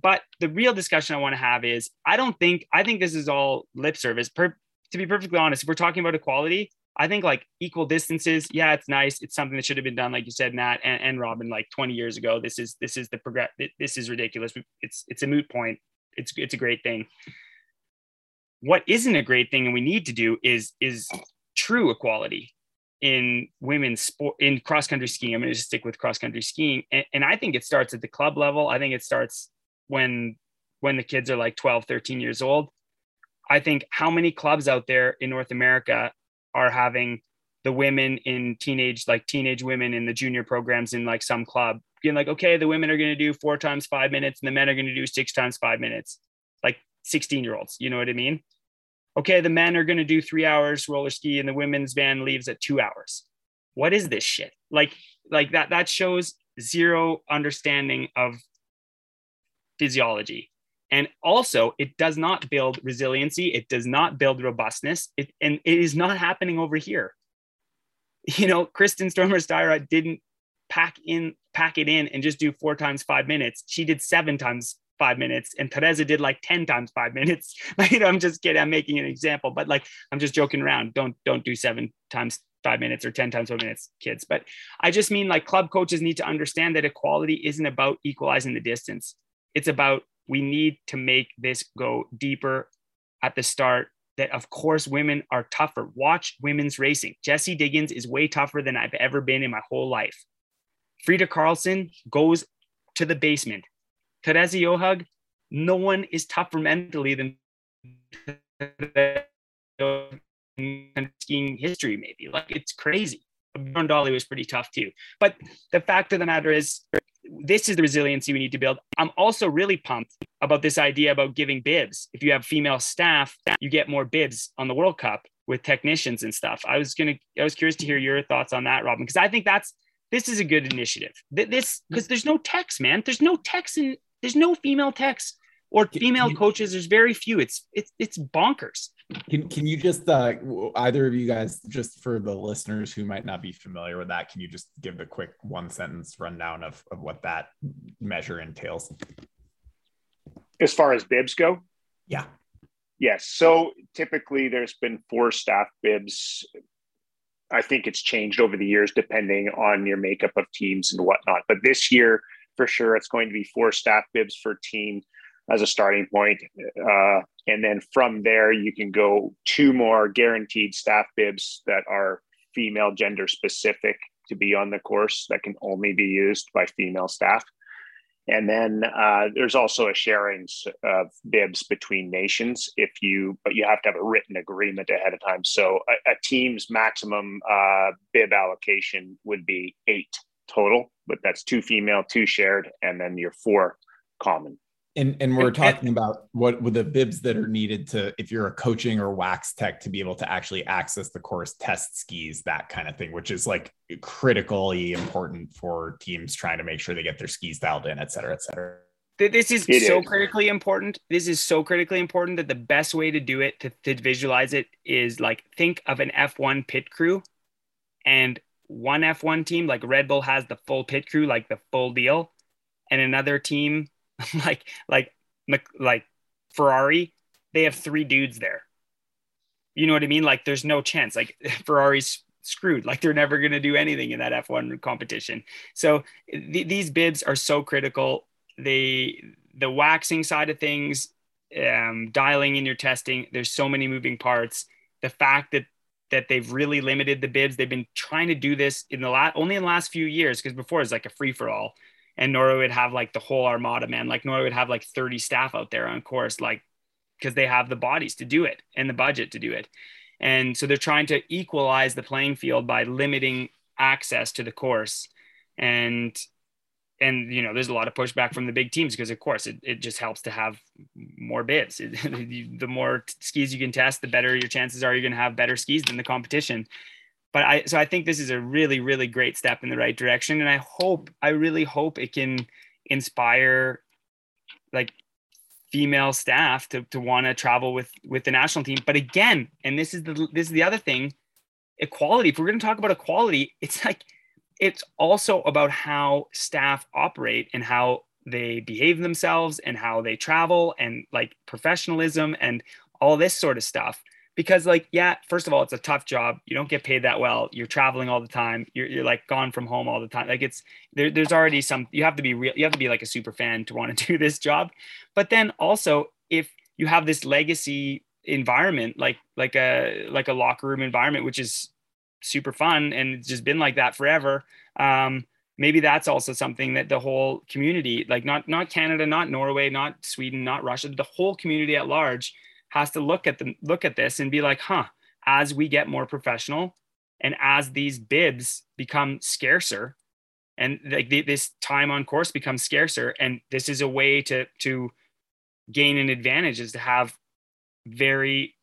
Speaker 2: but the real discussion I want to have is I don't think I think this is all lip service. Per, to be perfectly honest, if we're talking about equality, I think like equal distances, yeah, it's nice. It's something that should have been done, like you said, Nat and, and Robin, like 20 years ago. This is this is the progress. This is ridiculous. It's it's a moot point. It's it's a great thing what isn't a great thing and we need to do is is true equality in women's sport in cross country skiing. I'm going to stick with cross country skiing, and, and, I think it starts at the club level. I think it starts when when the kids are like 12, 13 years old. I think how many clubs out there in North America are having the women in teenage like teenage women in the junior programs in like some club being like okay the women are going to do four times five minutes and the men are going to do six times five minutes like 16 year olds. You know what I mean? Okay, the men are going to do three hours roller ski and the women's van leaves at two hours. What is this shit? Like, like that, that shows zero understanding of physiology. And also, it does not build resiliency. It does not build robustness. It, and it is not happening over here. You know, Kristin Størmer Steira didn't pack in, pack it in and just do four times five minutes. She did seven times five minutes and Teresa did like 10 times five minutes. Like, you know, I'm just kidding. I'm making an example, but like, I'm just joking around. Don't, don't do seven times five minutes or 10 times five minutes kids. But I just mean like club coaches need to understand that equality isn't about equalizing the distance. It's about, we need to make this go deeper at the start that of course women are tougher. Watch women's racing. Jessie Diggins is way tougher than I've ever been in my whole life. Frida Karlsson goes to the basement. Teresa Johaug, no one is tougher mentally than skiing history, maybe. Like it's crazy. Bjorn Daehlie was pretty tough too. But the fact of the matter is, this is the resiliency we need to build. I'm also really pumped about this idea about giving bibs. If you have female staff, you get more bibs on the World Cup with technicians and stuff. I was gonna, I was curious to hear your thoughts on that, Robin, because I think that's this is a good initiative. This because there's no techs, man. There's no techs and there's no female techs or female coaches. There's very few. It's it's it's bonkers.
Speaker 1: Can can you just uh, either of you guys just for the listeners who might not be familiar with that, can you just give a quick one sentence rundown of, of what that measure entails?
Speaker 3: As far as bibs go?
Speaker 1: Yeah.
Speaker 3: Yes. So typically there's been four staff bibs. I think it's changed over the years depending on your makeup of teams and whatnot. But this year, for sure, it's going to be four staff bibs for team as a starting point. Uh, and then from there, you can go two more guaranteed staff bibs that are female gender specific to be on the course that can only be used by female staff. And then uh, there's also a sharing of bibs between nations if you, but you have to have a written agreement ahead of time. So a, a team's maximum uh, bib allocation would be eight total, but that's two female, two shared, and then your four common.
Speaker 1: And and we're talking about what with the bibs that are needed to if you're a coaching or wax tech to be able to actually access the course, test skis, that kind of thing, which is like critically important for teams trying to make sure they get their skis dialed in, et cetera, et cetera.
Speaker 2: This is it so is. critically important. This is so critically important that the best way to do it to, to visualize it is like think of an F1 pit crew and one F1 team, like Red Bull has the full pit crew, like the full deal, and another team like like like Ferrari, they have three dudes there. You know what I mean? Like there's no chance. Like Ferrari's screwed. Like they're never going to do anything in that F1 competition. So th- these bibs are so critical. They the waxing side of things, um, dialing in your testing. There's so many moving parts. The fact that that they've really limited the bibs. They've been trying to do this in the last only in the last few years because before it's like a free for all and Norway would have like the whole armada, man. Like Norway would have like 30 staff out there on course, like because they have the bodies to do it and the budget to do it. And so they're trying to equalize the playing field by limiting access to the course. And and you know, there's a lot of pushback from the big teams because of course it, it just helps to have more bibs. the more skis you can test, the better your chances are you're to have better skis than the competition but I so I think this is a really really great step in the right direction, and I hope I really hope it can inspire like female staff to to want to travel with with the national team. But again, and this is the this is the other thing, equality. If we're going to talk about equality, it's like it's also about how staff operate and how they behave themselves and how they travel and like professionalism and all this sort of stuff because like yeah first of all it's a tough job. You don't get paid that well. You're traveling all the time. You're, you're like gone from home all the time. Like it's there, there's already some you have to be real you have to be like a super fan to want to do this job. But then also if you have this legacy environment like like a like a locker room environment which is super fun and it's just been like that forever um maybe that's also something that the whole community like not not canada not norway not sweden not russia the whole community at large has to look at the look at this and be like, huh, as we get more professional and as these bibs become scarcer and like this time on course becomes scarcer and this is a way to to gain an advantage is to have very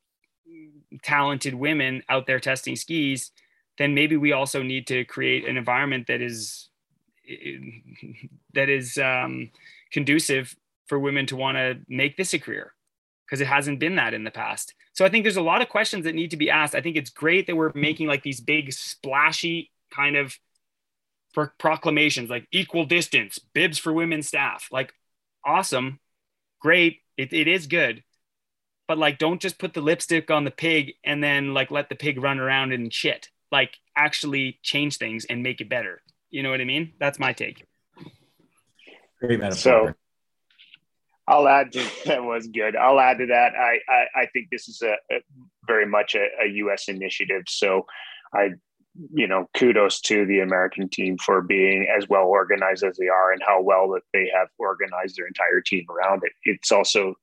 Speaker 2: talented women out there testing skis then maybe we also need to create an environment that is that is um, conducive for women to want to make this a career because it hasn't been that in the past. So I think there's a lot of questions that need to be asked. I think it's great that we're making like these big splashy kind of pro- proclamations like equal distance, bibs for women staff. Like awesome, great. It, it is good. But like don't just put the lipstick on the pig and then like let the pig run around and shit. Like actually change things and make it better. You know what I mean? That's my take.
Speaker 1: Great metaphor.
Speaker 3: So I'll add to that was good. I'll add to that. I I, I think this is a, a very much a, a, U.S. initiative. So I, you know, kudos to the American team for being as well organized as they are and how well that they have organized their entire team around it. It's also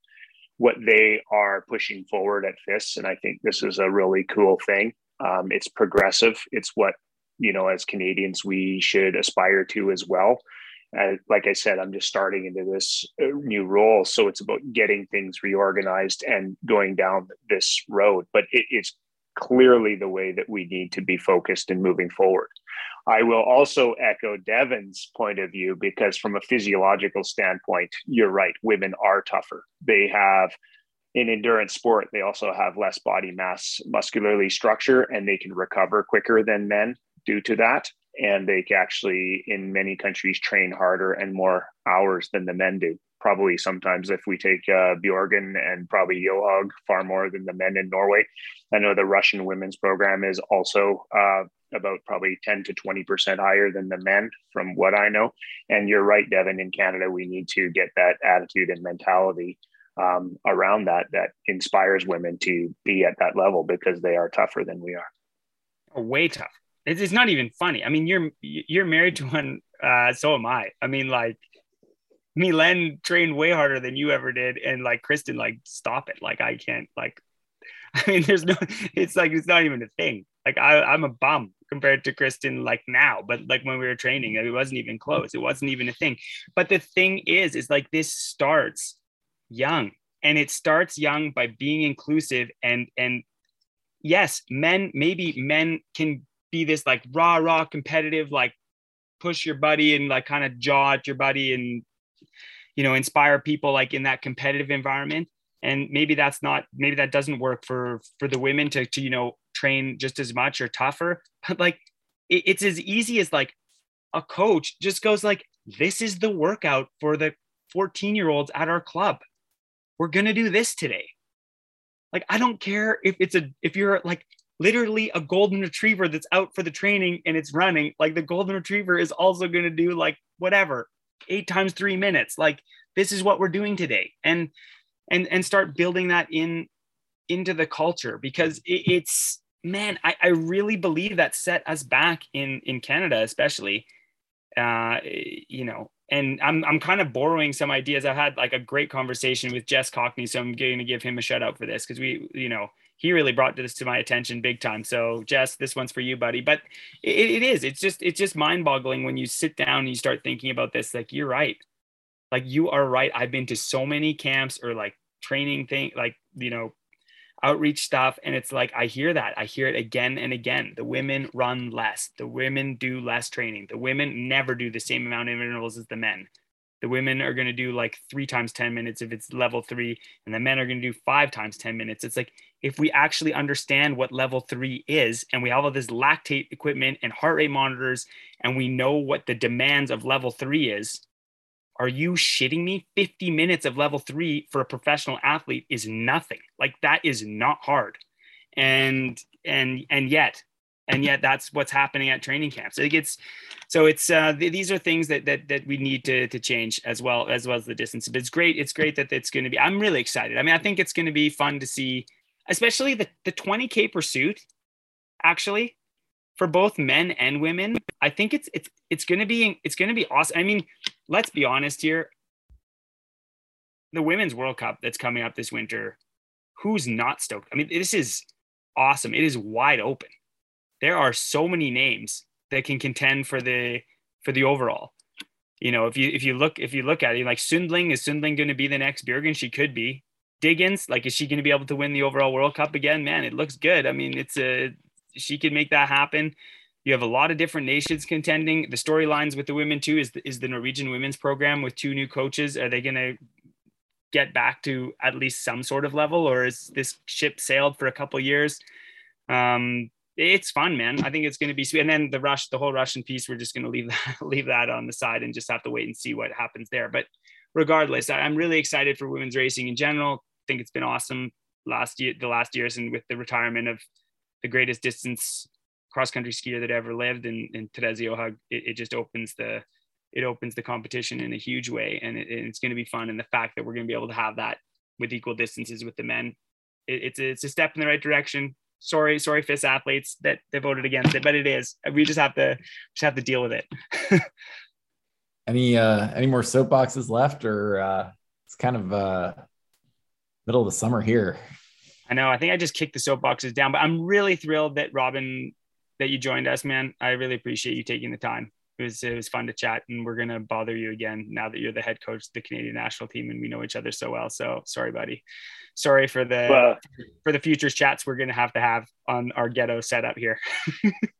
Speaker 3: what they are pushing forward at FIS, and I think this is a really cool thing. Um, it's progressive. It's what you know as Canadians we should aspire to as well I, like I said, I'm just starting into this uh, new role, so it's about getting things reorganized and going down this road. But it, it's clearly the way that we need to be focused and moving forward. I will also echo Devon's point of view because, from a physiological standpoint, you're right. Women are tougher. They have, in endurance sport, they also have less body mass muscularly structure and they can recover quicker than men due to that. And they actually, in many countries, train harder and more hours than the men do. Probably sometimes, if we take uh, Bjorgen and probably Johaug, far more than the men in Norway. I know the Russian women's program is also uh, about probably 10 to 20% higher than the men from what I know. And you're right, Devon, in Canada, we need to get that attitude and mentality um, around that that inspires women to be at that level because they are tougher than we are.
Speaker 2: Way tough. It's, it's not even funny. I mean, you're you're married to one, uh, so am I. I mean, like me, Len trained way harder than you ever did, and like Kristin, like stop it. Like I can't. Like I mean, there's no. It's like it's not even a thing. Like I, I'm a bum compared to Kristin like now, but like when we were training, it wasn't even close. It wasn't even a thing. But the thing is, is like this starts young and it starts young by being inclusive and and yes, men maybe men can be this like raw raw competitive like push your buddy and like kind of jaw at your buddy and you know inspire people like in that competitive environment. And maybe that's not maybe that doesn't work for for the women to to you know train just as much or tougher. But like it, it's as easy as like a coach just goes like this is the workout for the 14 year olds at our club. We're to do this today. Like i don't care if it's a if you're like literally a golden retriever that's out for the training and it's running like the golden retriever is also going to do like whatever eight times three minutes like this is what we're doing today and and and start building that in into the culture because it, it's man, I, I really believe that set us back in in Canada, especially. Uh, you know, and I'm I'm kind of borrowing some ideas. I've had like a great conversation with Jess Cockney, so I'm going to give him a shout out for this because we, you know, he really brought this to my attention big time. So Jess, this one's for you, buddy. But it, it is. It's just it's just mind boggling when you sit down and you start thinking about this. Like you're right. Like you are right. I've been to so many camps or like training thing, like you know, outreach stuff and it's like i hear that i hear it again and again the women run less the women do less training the women never do the same amount of intervals as the men the women are going to do like three times 10 minutes if it's level three and the men are going to do five times 10 minutes it's like if we actually understand what level three is and we have all this lactate equipment and heart rate monitors and we know what the demands of level three is are you shitting me? 50 minutes of level three for a professional athlete is nothing. Like that is not hard. And and and yet, and yet that's what's happening at training camps. It gets so it's uh th- these are things that that that we need to to change as well as well as the distance. But it's great. It's great that it's going to be. I'm really excited. I mean, I think it's going to be fun to see, especially the the 20k pursuit. Actually, for both men and women, I think it's it's it's going to be it's going to be awesome. I mean, let's be honest here. The Women's World Cup that's coming up this winter, who's not stoked? I mean, this is awesome. It is wide open. There are so many names that can contend for the for the overall. You know, if you if you look if you look at it, like Sundling, is Sundling going to be the next Bjorgen? She could be. Diggins, like, is she going to be able to win the overall World Cup again? Man, it looks good. I mean, it's a she could make that happen. You have a lot of different nations contending. The storylines with the women too is the, is the Norwegian women's program with two new coaches. Are they going to get back to at least some sort of level, or is this ship sailed for a couple years? Um, it's fun, man. I think it's going to be sweet. And then the rush, the whole Russian piece, we're just going to leave that leave that on the side and just have to wait and see what happens there. But regardless, I'm really excited for women's racing in general. Think it's been awesome last year, the last years, and with the retirement of the greatest distance cross country skier that ever lived. And, and Therese Johaug, it, it, just opens the, it opens the competition in a huge way. And, it, it's going to be fun. And the fact that we're going to be able to have that with equal distances with the men, it, it's, a, it's a step in the right direction. Sorry, sorry, FIS athletes that they voted against it, but it is. We just have to just have to deal with it.
Speaker 1: any uh any more soapboxes left, or uh it's kind of uh middle of the summer here?
Speaker 2: I know. I think I just kicked the soapboxes down, but I'm really thrilled that Robin that you joined us, man. I really appreciate you taking the time. it was it was fun to chat, and we're gonna bother you again now that you're the head coach of the Canadian national team and we know each other so well. So sorry, buddy. Sorry for the well, for the futures chats we're gonna have to have on our ghetto setup here.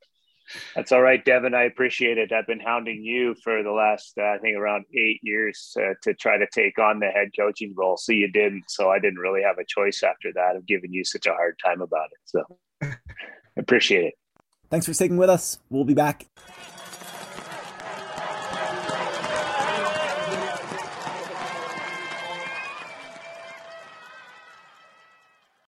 Speaker 3: That's all right, Devon. I appreciate it. I've been hounding you for the last, uh, I think, around eight years uh, to try to take on the head coaching role. So you didn't. So I didn't really have a choice after that of giving you such a hard time about it. So appreciate it.
Speaker 1: Thanks for sticking with us. We'll be back.